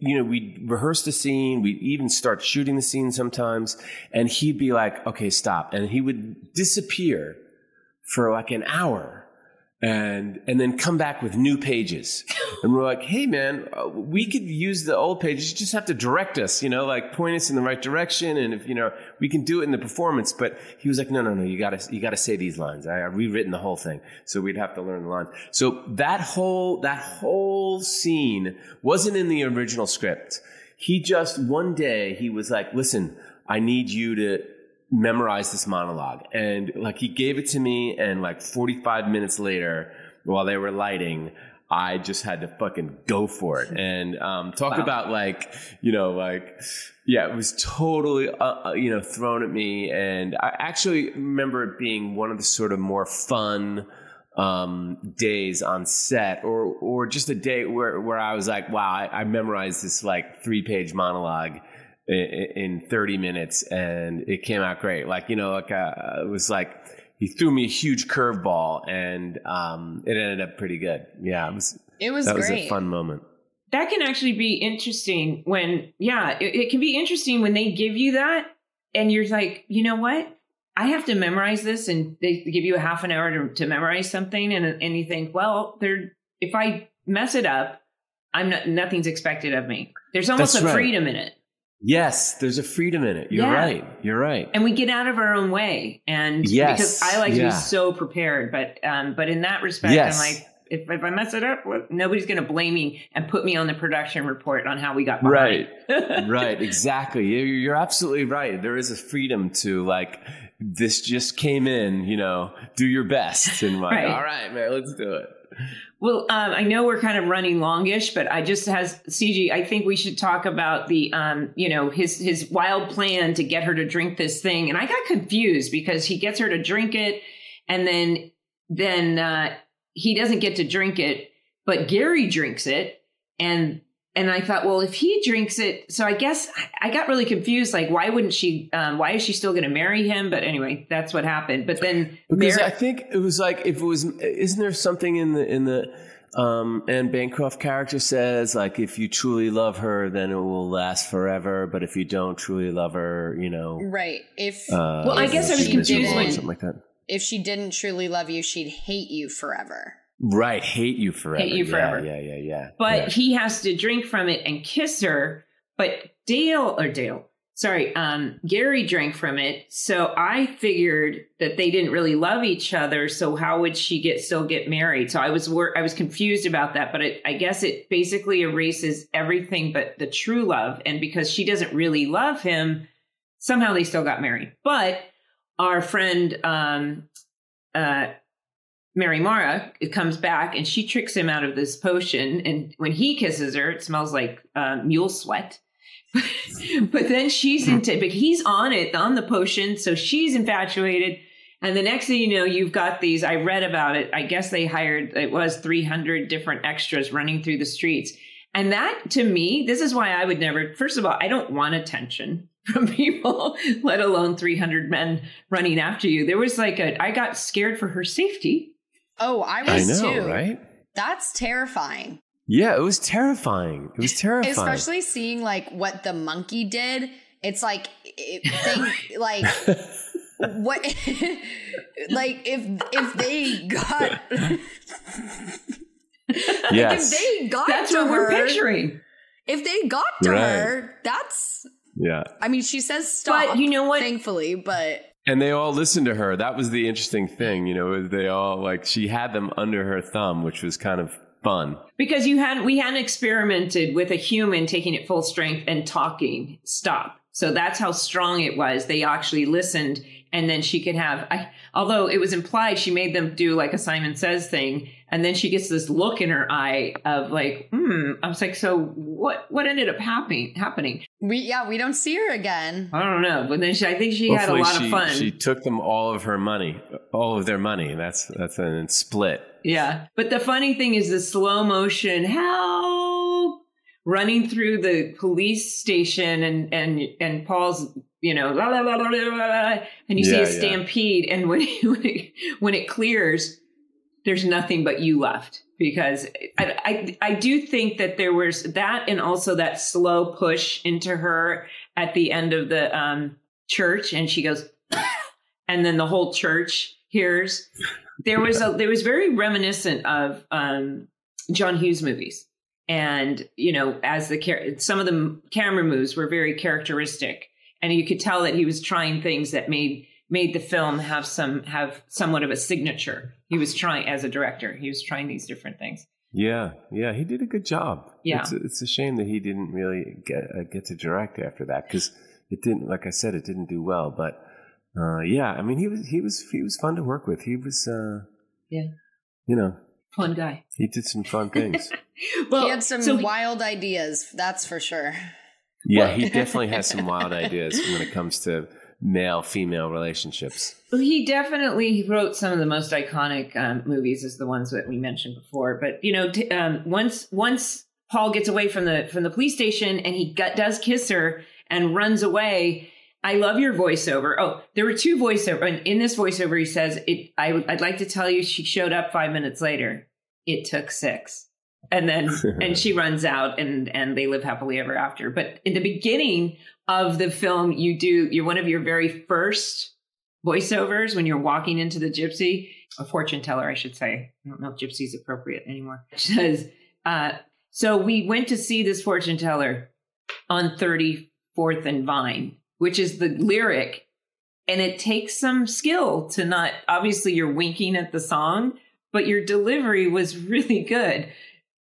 you know, we'd rehearse the scene. We'd even start shooting the scene sometimes. And he'd be like, okay, stop. And he would disappear for like an hour and and then come back with new pages. And we're like hey man uh, we could use the old pages. You just have to direct us you know like point us in the right direction. And if you know we can do it in the performance. But he was like no no no you gotta you gotta say these lines. I have rewritten the whole thing. So we'd have to learn the lines. So that whole that whole scene wasn't in the original script. He just one day he was like listen i need you to memorize this monologue. And like he gave it to me, and like 45 minutes later, while they were lighting, I just had to fucking go for it. And um, talk wow. about like, you know, like, yeah, it was totally, uh, uh, you know, thrown at me. And I actually remember it being one of the sort of more fun um, days on set, or or just a day where where I was like, wow, I, I memorized this like three page monologue in, 30 minutes and it came out great. Like, you know, like, uh, it was like, he threw me a huge curveball and, um, it ended up pretty good. Yeah. It was, it was that great. was a fun moment. That can actually be interesting when, yeah, it, it can be interesting when they give you that and you're like, you know what? I have to memorize this and they give you a half an hour to, to memorize something and, and you think, well, they're, if I mess it up, I'm not, nothing's expected of me. There's almost That's a right. freedom in it. Yes, there's a freedom in it. You're yeah. right. You're right. And we get out of our own way. And yes. because I like yeah. to be so prepared, but um, but in that respect, yes. I'm like, if, if I mess it up, nobody's going to blame me and put me on the production report on how we got behind. Right. right. Exactly. You're absolutely right. There is a freedom to like, this just came in, you know, do your best. And like, right. all right, man, let's do it. Well, um, I know we're kind of running longish, but I just has CG. I think we should talk about the, um, you know, his his wild plan to get her to drink this thing, and I got confused because he gets her to drink it, and then then uh, he doesn't get to drink it, but Gary drinks it, and and I thought, well, if he drinks it, so I guess I got really confused. Like, why wouldn't she? Um, why is she still going to marry him? But anyway, that's what happened. But then because Mar- I think it was like if it was, isn't there something in the in the um, Anne Bancroft character says like if you truly love her, then it will last forever. But if you don't truly love her, you know, right? If uh, well, I guess I was confused when something like that. If she didn't truly love you, she'd hate you forever. Right, hate you forever. Hate you forever. Yeah, yeah, yeah, yeah. But yeah. he has to drink from it and kiss her. But Dale or Dale, sorry, um, Gary drank from it. So I figured that they didn't really love each other. So how would she get still get married? So I was wor- I was confused about that. But it, I guess it basically erases everything but the true love. And because she doesn't really love him, somehow they still got married. But our friend um, uh, Mary Mara comes back and she tricks him out of this potion. And when he kisses her, it smells like uh, mule sweat. but then she's into, but he's on it, on the potion. So she's infatuated. And the next thing you know, you've got these. I read about it. I guess they hired, it was 300 different extras running through the streets. And that to me, this is why I would never, first of all, I don't want attention from people, let alone 300 men running after you. There was like a, I got scared for her safety Oh, I was I know, too. Right? That's terrifying. Yeah, it was terrifying. It was terrifying. Especially seeing like what the monkey did. It's like it, they like what like if if they got yes. if they got that's to what her, we're picturing. If they got to right. her, that's yeah. I mean, she says stop. But you know what? Thankfully, but and they all listened to her. That was the interesting thing, you know. They all like she had them under her thumb, which was kind of fun because you had we hadn't experimented with a human taking it full strength and talking stop. So that's how strong it was. They actually listened, and then she could have. I, although it was implied, she made them do like a Simon Says thing, and then she gets this look in her eye of like, hmm. I was like, so what? What ended up happening? Happening? We yeah, we don't see her again. I don't know, but then she, I think she Hopefully had a lot she, of fun. She took them all of her money, all of their money. That's that's a split. Yeah, but the funny thing is the slow motion help running through the police station, and and and Paul's you know, la, la, la, la, la, la, and you Yeah, see a yeah. stampede, and when when it, when it clears, there's nothing but you left because I, I I do think that there was that and also that slow push into her at the end of the um, church, and she goes, and then the whole church hears. There was a there was very reminiscent of um, John Hughes movies, and you know as the some of the camera moves were very characteristic, and you could tell that he was trying things that made made the film have some have somewhat of a signature. He was trying as a director. He was trying these different things. Yeah, yeah, he did a good job. Yeah. it's a, it's a shame that he didn't really get uh, get to direct after that because it didn't. Like I said, it didn't do well. But uh, yeah, I mean, he was he was he was fun to work with. He was, uh, Yeah. you know, Fun guy. he did some fun things. Well, he had some so wild ideas, that's for sure. yeah, he definitely has some wild ideas when it comes to male female relationships. Well, he definitely wrote some of the most iconic um, movies, as the ones that we mentioned before. But you know, t- um, once once Paul gets away from the from the police station and he got, does kiss her and runs away. I love your voiceover. Oh, there were two voiceover, and in this voiceover, he says, "It. I, would- I'd like to tell you, she showed up five minutes later. It took six, and then and she runs out, and and they live happily ever after. But in the beginning of the film, you do you're one of your very first voiceovers when you're walking into the gypsy, a fortune teller, I should say. I don't know if gypsy is appropriate anymore. She says, uh, so we went to see this fortune teller on 34th and Vine, which is the lyric. And it takes some skill to not, obviously, you're winking at the song, but your delivery was really good.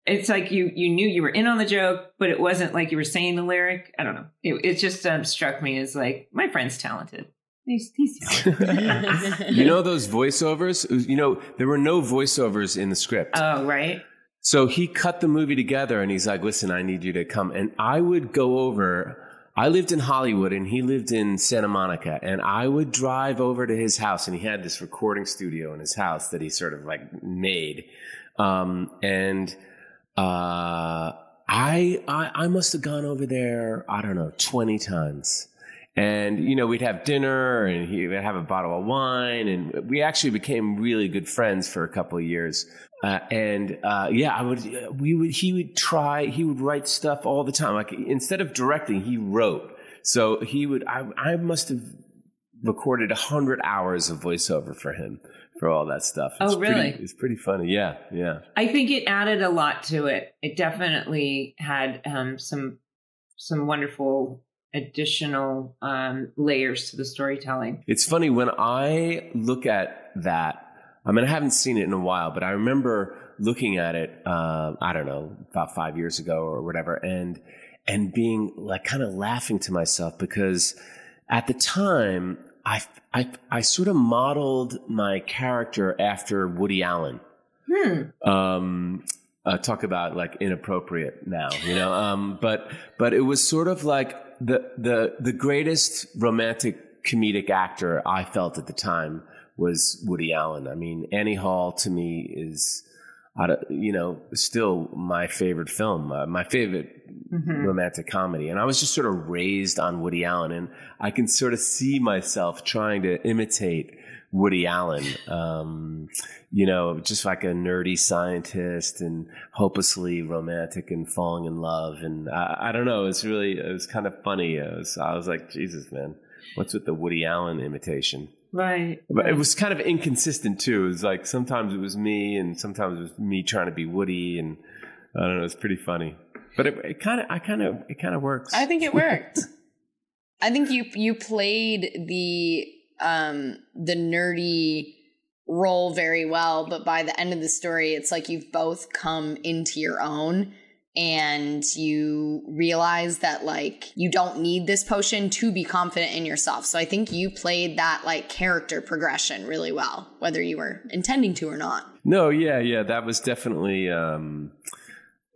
It's like you you knew you were in on the joke, but it wasn't like you were saying the lyric. I don't know. It, it just um, struck me as like my friend's talented. He's, he's talented. you know those voiceovers? You know there were no voiceovers in the script. Oh, right. So he cut the movie together and he's like, listen, I need you to come. And I would go over. I lived in Hollywood and he lived in Santa Monica. And I would drive over to his house and he had this recording studio in his house that he sort of like made. Um, and uh, I, I, I must have gone over there, I don't know, 20 times. And, you know, we'd have dinner and he would have a bottle of wine. And we actually became really good friends for a couple of years. Uh, and uh, yeah, I would. We would. He would try. He would write stuff all the time. Like instead of directing, he wrote. So he would. I, I must have recorded a hundred hours of voiceover for him for all that stuff. Oh, It's pretty- really? it's pretty funny. Yeah, yeah. I think it added a lot to it. It definitely had um, some some wonderful additional um, layers to the storytelling. It's funny when I look at that. I mean, I haven't seen it in a while, but I remember looking at it. Uh, I don't know, about five years ago or whatever, and and being like kind of laughing to myself because at the time I I I sort of modeled my character after Woody Allen. Hmm. Um, uh, talk about like inappropriate now, you know. Um, but but it was sort of like the the the greatest romantic comedic actor I felt at the time was Woody Allen. I mean, Annie Hall to me is, I don't- you know, still my favorite film, uh, my favorite Mhm. romantic comedy. And I was just sort of raised on Woody Allen, and I can sort of see myself trying to imitate Woody Allen. Um, you know, just like a nerdy scientist and hopelessly romantic and falling in love. And I, I don't know, it's really, it was kind of funny. Was, I was like, Jesus, man, what's with the Woody Allen imitation? Right. But it was kind of inconsistent too. It was like sometimes it was me, and sometimes it was me trying to be Woody, and I don't know. It's pretty funny, but it, it kind of, I kind of, it kind of works. I think it worked. I think you you played the um the nerdy role very well, but by the end of the story, it's like you've both come into your own and you realize that like you don't need this potion to be confident in yourself. So I think you played that like character progression really well, whether you were intending to or not. No, yeah, yeah, that was definitely, um,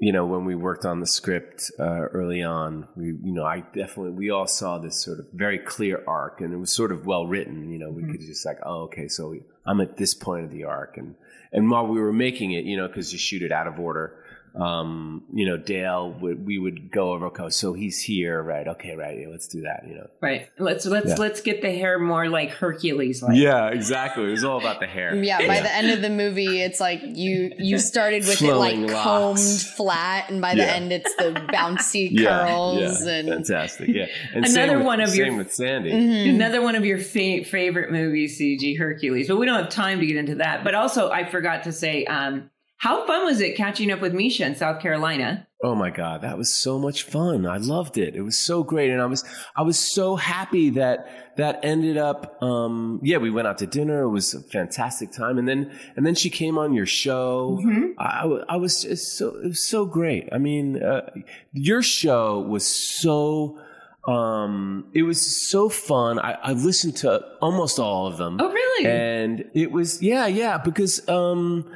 you know, when we worked on the script uh, early on, we, you know, I definitely, we all saw this sort of very clear arc, and it was sort of well written. You know, we could just like, oh, okay, so I'm at this point of the arc, and and while we were making it, you know, because you shoot it out of order. Um, you know, Dale would we would go over. Okay, so he's here, right? Okay, right. Yeah, let's do that. You know, right. Let's let's yeah. let's get the hair more like Hercules. Like. Yeah, exactly. It was all about the hair. Yeah. By yeah. the end of the movie, it's like you you started with Flowing it like combed flat, and by the yeah. end, it's the bouncy curls and fantastic. Yeah. And another with, one of your same with Sandy. Mm-hmm. Another one of your fa- favorite movies, CG Hercules. But we don't have time to get into that. But also, I forgot to say. Um, how fun was it catching up with Misha in South Carolina? Oh my God, that was so much fun. I loved it. It was so great. And I was, I was so happy that that ended up, um, yeah, we went out to dinner. It was a fantastic time. And then, and then she came on your show. Mm-hmm. I, I was just so, it was so great. I mean, uh, your show was so, um, it was so fun. I, I listened to almost all of them. Oh, really? And it was, yeah, yeah, because, um,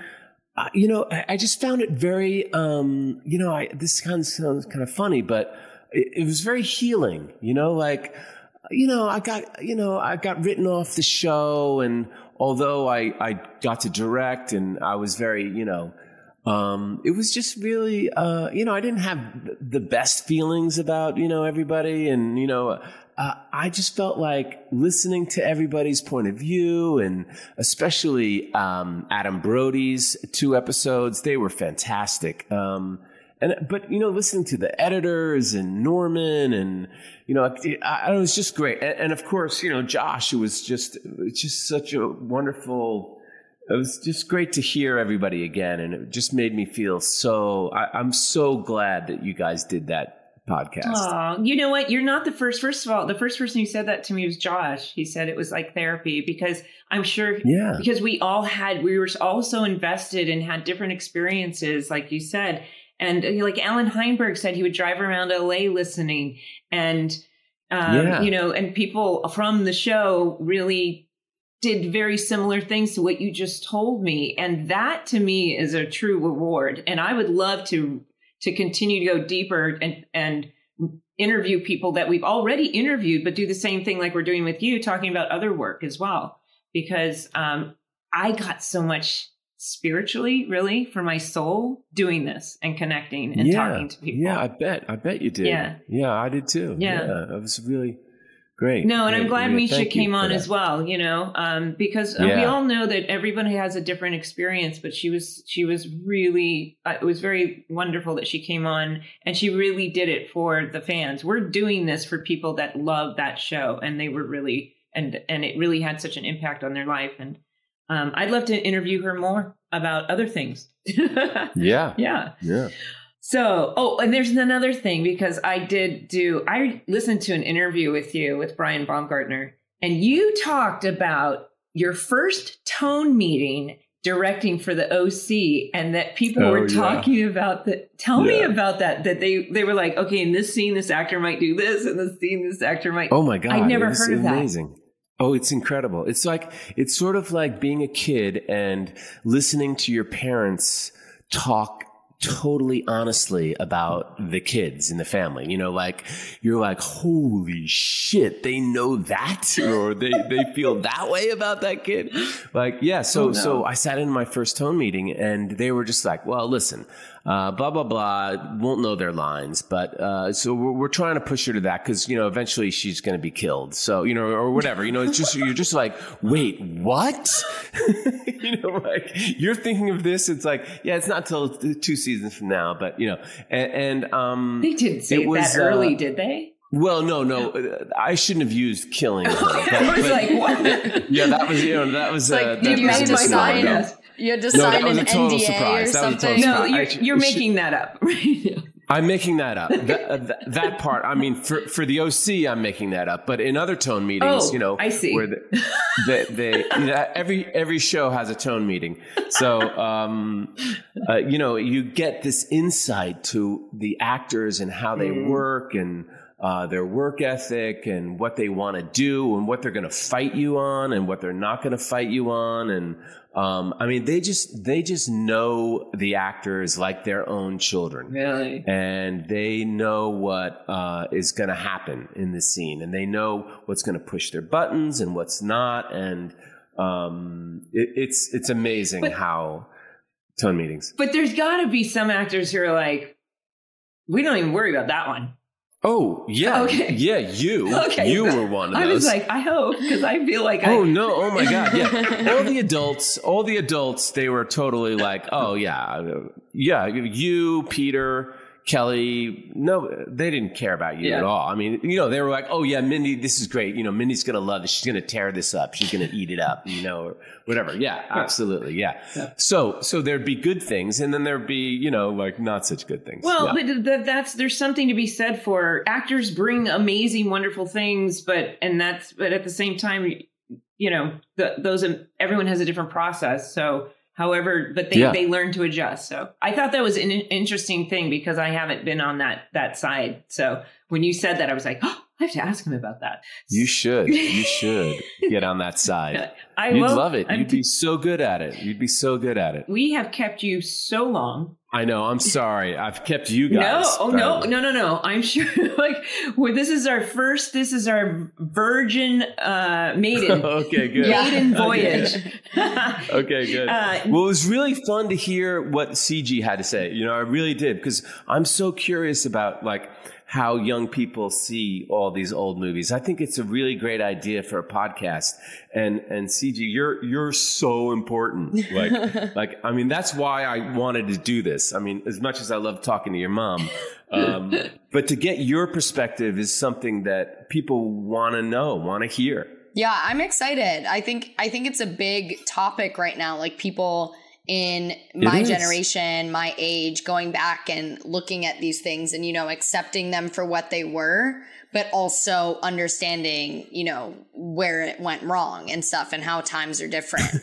uh, you know, I, I, just found it very, um, you know, I, this kind of sounds kind of funny, but it, it, was very healing, you know, like, you know, I got, you know, I got written off the show and although I, I got to direct and I was very, you know, um, it was just really, uh, you know, I didn't have the best feelings about, you know, everybody and, you know, uh, I just felt like listening to everybody's point of view and especially um, Adam Brody's two episodes, they were fantastic. Um, and but you know, listening to the editors and Norman and you know, it, I, it was just great. And, and, of course, you know, Josh, it was just just such a wonderful. It was just great to hear everybody again, and it just made me feel so. I, I'm so glad that you guys did that podcast. Oh, you know what? You're not the first. First of all, the first person who said that to me was Josh. He said it was like therapy because I'm sure, yeah, because we all had, we were all so invested and had different experiences, like you said. And uh, like Allan Heinberg said, he would drive around LA listening, and um, yeah. you know, and people from the show really did very similar things to what you just told me, and that to me is a true reward. And I would love to to continue to go deeper and and interview people that we've already interviewed, but do the same thing like we're doing with you, talking about other work as well. Because um, I got so much spiritually, really, for my soul doing this and connecting and yeah, talking to people. Yeah, I bet. I bet you did. Yeah. Yeah, I did too. Yeah. yeah. It was really Great. No, and great. I'm glad yeah, Misha came on as well, you know, um, because uh, yeah. we all know that everybody has a different experience, but she was, she was really, uh, it was very wonderful that she came on and she really did it for the fans. We're doing this for people that love that show and they were really, and, and it really had such an impact on their life. And, um, I'd love to interview her more about other things. yeah. Yeah. Yeah. So, oh, and there's another thing because I did do, I listened to an interview with you with Brian Baumgartner, and you talked about your first tone meeting directing for the OC and that people oh, were talking yeah. about that. Tell yeah. me about that. That they they were like, okay, in this scene, this actor might do this, and this scene, this actor might. Oh my god! I never heard of that. Amazing. Oh, it's incredible. It's like it's sort of like being a kid and listening to your parents talk totally honestly about the kids in the family. You know, like you're like, holy shit, they know that, or they they feel that way about that kid. Like, yeah. So oh, no. so I sat in my first tone meeting, and they were just like, well, listen, uh, blah blah blah. Won't know their lines, but uh, so we're, we're, trying to push her to that because you know eventually she's going to be killed. So you know, or whatever. You know, it's just you're just like, wait, what? you know, like you're thinking of this. It's like, yeah, it's not till two seasons from now, but you know, and, and um, they didn't say it was, that early, uh, did they? Well, no, no, I shouldn't have used killing. Her, but, I was but, like, what? Yeah, that was you know that was uh, like, did you have to sign? You had to no, sign an NDA surprise. or something. No, you're, you're making that up, right? I'm making that up. That, uh, that, that, part, I mean, for, for the OC, I'm making that up. But in other tone meetings, oh, you know, I see. Where the, they, they you know, every every show has a tone meeting, so um, uh, you know, you get this insight to the actors and how they mm. work and uh, their work ethic and what they want to do and what they're going to fight you on and what they're not going to fight you on and um, I mean they just they just know the actors like their own children really and they know what uh, is going to happen in the scene and they know what's going to push their buttons and what's not and um, it, it's it's amazing but, how tone meetings. But there's got to be some actors who are like, we don't even worry about that one. Oh yeah, Okay. yeah. You, Okay, you were one of those. I was like, I hope because I feel like Oh I. no! Oh my God! Yeah, all the adults, all the adults, they were totally like, "Oh yeah, yeah." You, Peter, Kelly, no, they didn't care about you Yeah. at all. I mean, you know, they were like, "Oh yeah, Mindy, this is great. You know, Mindy's gonna love this. She's gonna tear this up. She's gonna eat it up. You know, or whatever." Yeah, absolutely. Yeah. Yeah. So, so there'd be good things, and then there'd be, you know, like not such good things. Well, Yeah. but th- th- that's there's something to be said for actors bring amazing, wonderful things, but and that's but at the same time, you know, the, those everyone has a different process. So, however, but they Yeah. they learn to adjust. So, I thought that was an interesting thing because I haven't been on that that side. So, when you said that, I was like, oh, I have to ask him about that. you should, you should get on that side. I You'd will- love it. I'm- You'd be so good at it. You'd be so good at it. we have kept you so long. I know. I'm sorry. I've kept you guys. No, oh no, no, no, no. I'm sure. Like, well, this is our first. This is our virgin uh, maiden okay, good. Maiden Okay. voyage. Okay, good. Uh, well, it was really fun to hear what CG had to say. You know, I really did because I'm so curious about like how young people see all these old movies. I think it's a really great idea for a podcast. And and CG, you're you're so important. Like like I mean, that's why I wanted to do this. I mean, as much as I love talking to your mom, um, but to get your perspective is something that people want to know, want to hear. Yeah, I'm excited. I think I think it's a big topic right now. Like people in my generation, my age, going back and looking at these things and you know accepting them for what they were, but also understanding you know where it went wrong and stuff and how times are different.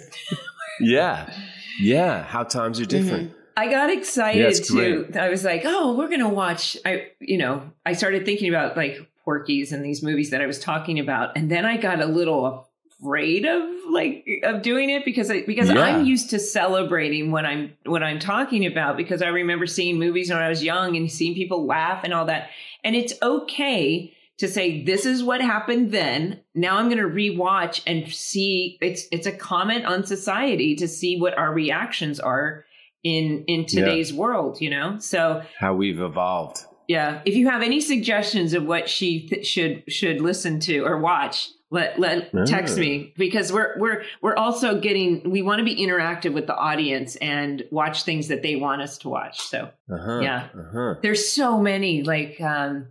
Yeah, yeah. How times are mm-hmm. different. I got excited it's too. great. I was like, oh, we're gonna watch. I, you know, I started thinking about like Porky's and these movies that I was talking about, and then I got a little afraid of like of doing it because I, because Yeah. I'm used to celebrating when I'm when I'm talking about because I remember seeing movies when I was young and seeing people laugh and all that, and it's okay to say this is what happened then. Now I'm going to rewatch and see. It's it's a comment on society to see what our reactions are in in Yeah. today's world. You know, so How we've evolved. yeah. If you have any suggestions of what she th- should should listen to or watch, let let text me because we're we're we're also getting we want to be interactive with the audience and watch things that they want us to watch. So Uh-huh. Yeah. Uh-huh. there's so many like um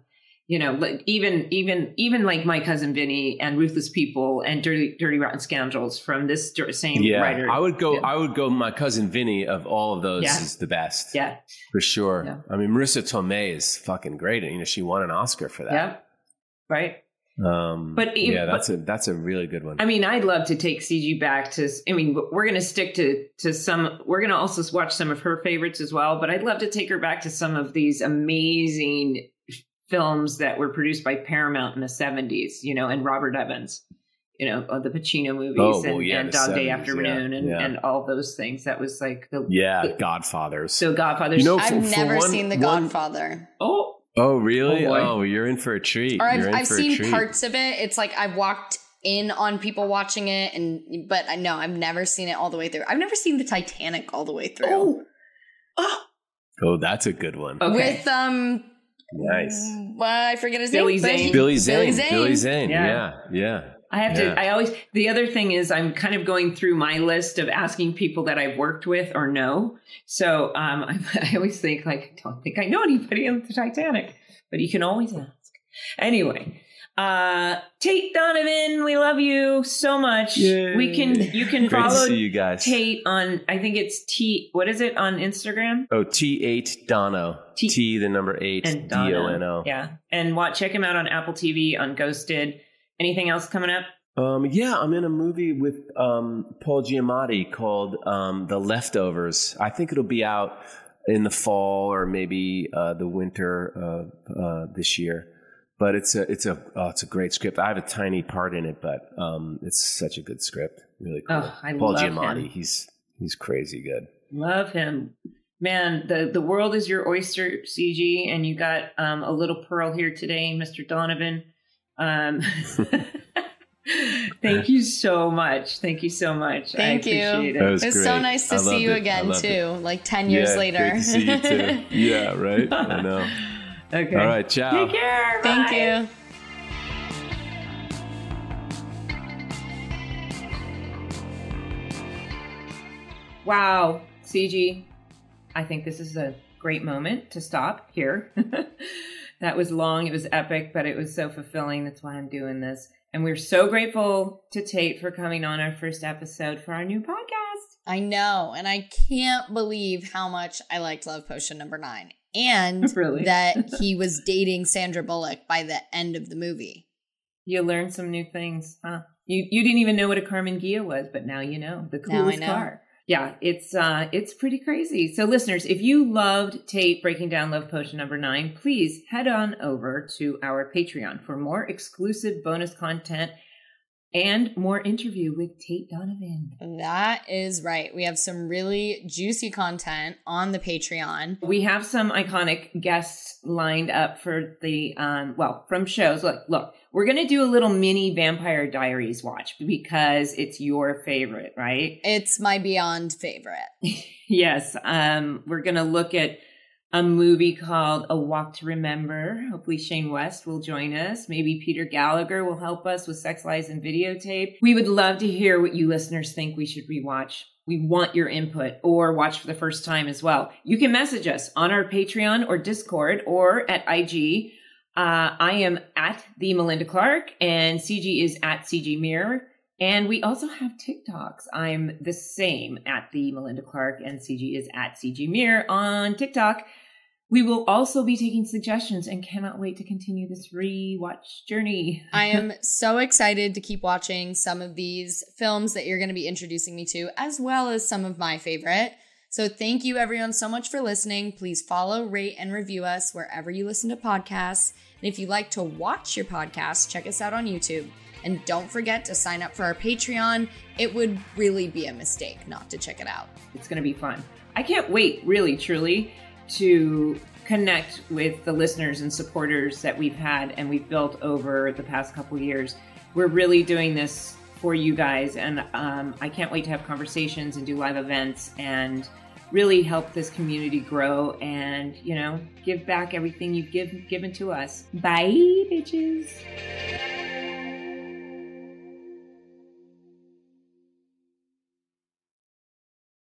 you know like even even even like my cousin Vinny and Ruthless People and Dirty Dirty Rotten Scoundrels from this same Yeah. writer. I would go Yeah. I would go my cousin Vinny of all of those Yeah. is the best. yeah For sure. Yeah. I mean Marisa Tomei is fucking great. and You know, she won an Oscar for that. yeah right. Um But even- yeah, that's a that's a really good one. I mean, I'd love to take CG back to. I mean, we're going to stick to to some. We're going to also watch some of her favorites as well. But I'd love to take her back to some of these amazing films that were produced by Paramount in the seventies. You know, and Robert Evans. You know, the Pacino movies Oh, and, well, yeah, and the Dog Day Afternoon yeah, and, yeah. and all those things. That was like the yeah, the- Godfathers. so Godfather. You know, I've for- for never one- seen The Godfather. oh, oh, really? Oh. Oh, you're in for a treat. Or I've, I've seen treat. parts of it. It's like I've walked in on people watching it, and but I know I've never seen it all the way through. I've never seen the Titanic all the way through. oh, oh. Oh, that's a good one. Okay. With um, Nice. well, I forget his Billy name. Zane. he- Billy Zane. Billy Zane. Billy Zane. Yeah. Yeah. Yeah. I have Yeah. to. I always. The other thing is, I'm kind of going through my list of asking people that I've worked with or know. So um, I, I always think like, I don't think I know anybody on the Titanic, but you can always ask. Anyway, uh, Tate Donovan, we love you so much. Yay. We can. You can Great follow you guys. Tate on. I think it's T. What is it on Instagram? Oh, T8 Dono. T- T, the number eight, And D O N Dono. Yeah, and watch. Check him out on Apple TV on Ghosted. Anything else coming up? Um, yeah, I'm in a movie with um, Paul Giamatti called um, The Leftovers. I think it'll be out in the fall or maybe uh, the winter uh, uh, this year. But it's a it's a oh, it's a great script. I have a tiny part in it, but um, it's such a good script. Really cool. Oh, I Paul love Giamatti, him. he's he's crazy good. Love him. Man, the, the world is your oyster, CG, and you got um, a little pearl here today, Mr. Donovan. Um, Thank you so much. Thank you so much. Thank you. It. That was it's great. so nice to I see you it. Again too, it. like ten years yeah, later. Great to see you too. yeah, right. I know. okay. All right, ciao. Take care. Thank you. Wow, CG. I think this is a great moment to stop here. That was long, it was epic, but it was so fulfilling. That's why I'm doing this. And we're so grateful to Tate for coming on our first episode for our new podcast. I know, and I can't believe how much I liked Love Potion number nine, and Really? that he was dating Sandra Bullock by the end of the movie. You learned some new things, huh? You you didn't even know what a Karmann Ghia was, but now you know. The Now I coolest know. car. Yeah, it's uh it's pretty crazy. So listeners, if you loved Tate breaking down Love Potion number 9, please head on over to our Patreon for more exclusive bonus content and more interview with Tate Donovan. That is right. We have some really juicy content on the Patreon. We have some iconic guests lined up for the um well, from shows. Look, look, we're going to do a little mini Vampire Diaries watch because it's your favorite, right? It's my beyond favorite. Yes, um, we're going to look at a movie called A Walk to Remember. Hopefully, Shane West will join us. Maybe Peter Gallagher will help us with Sex Lies and Videotape. We would love to hear what you listeners think we should rewatch. We want your input or watch for the first time as well. You can message us on our Patreon or Discord or at IG. Uh, I am at the Melinda Clarke and CG is at CG Mirror. And we also have TikToks. I'm the same at the Melinda Clarke, and CG is at CG Mirror on TikTok. We will also be taking suggestions and cannot wait to continue this rewatch journey. I am so excited to keep watching some of these films that you're going to be introducing me to, as well as some of my favorite. So, thank you everyone so much for listening. Please follow, rate, and review us wherever you listen to podcasts. And if you'd like to watch your podcast, check us out on YouTube. And don't forget to sign up for our Patreon. It would really be a mistake not to check it out. It's going to be fun. I can't wait, really, truly, to connect with the listeners and supporters that we've had and we've built over the past couple years. We're really doing this for you guys, and um, I can't wait to have conversations and do live events and really help this community grow and you know give back everything you've give, given to us. Bye, bitches.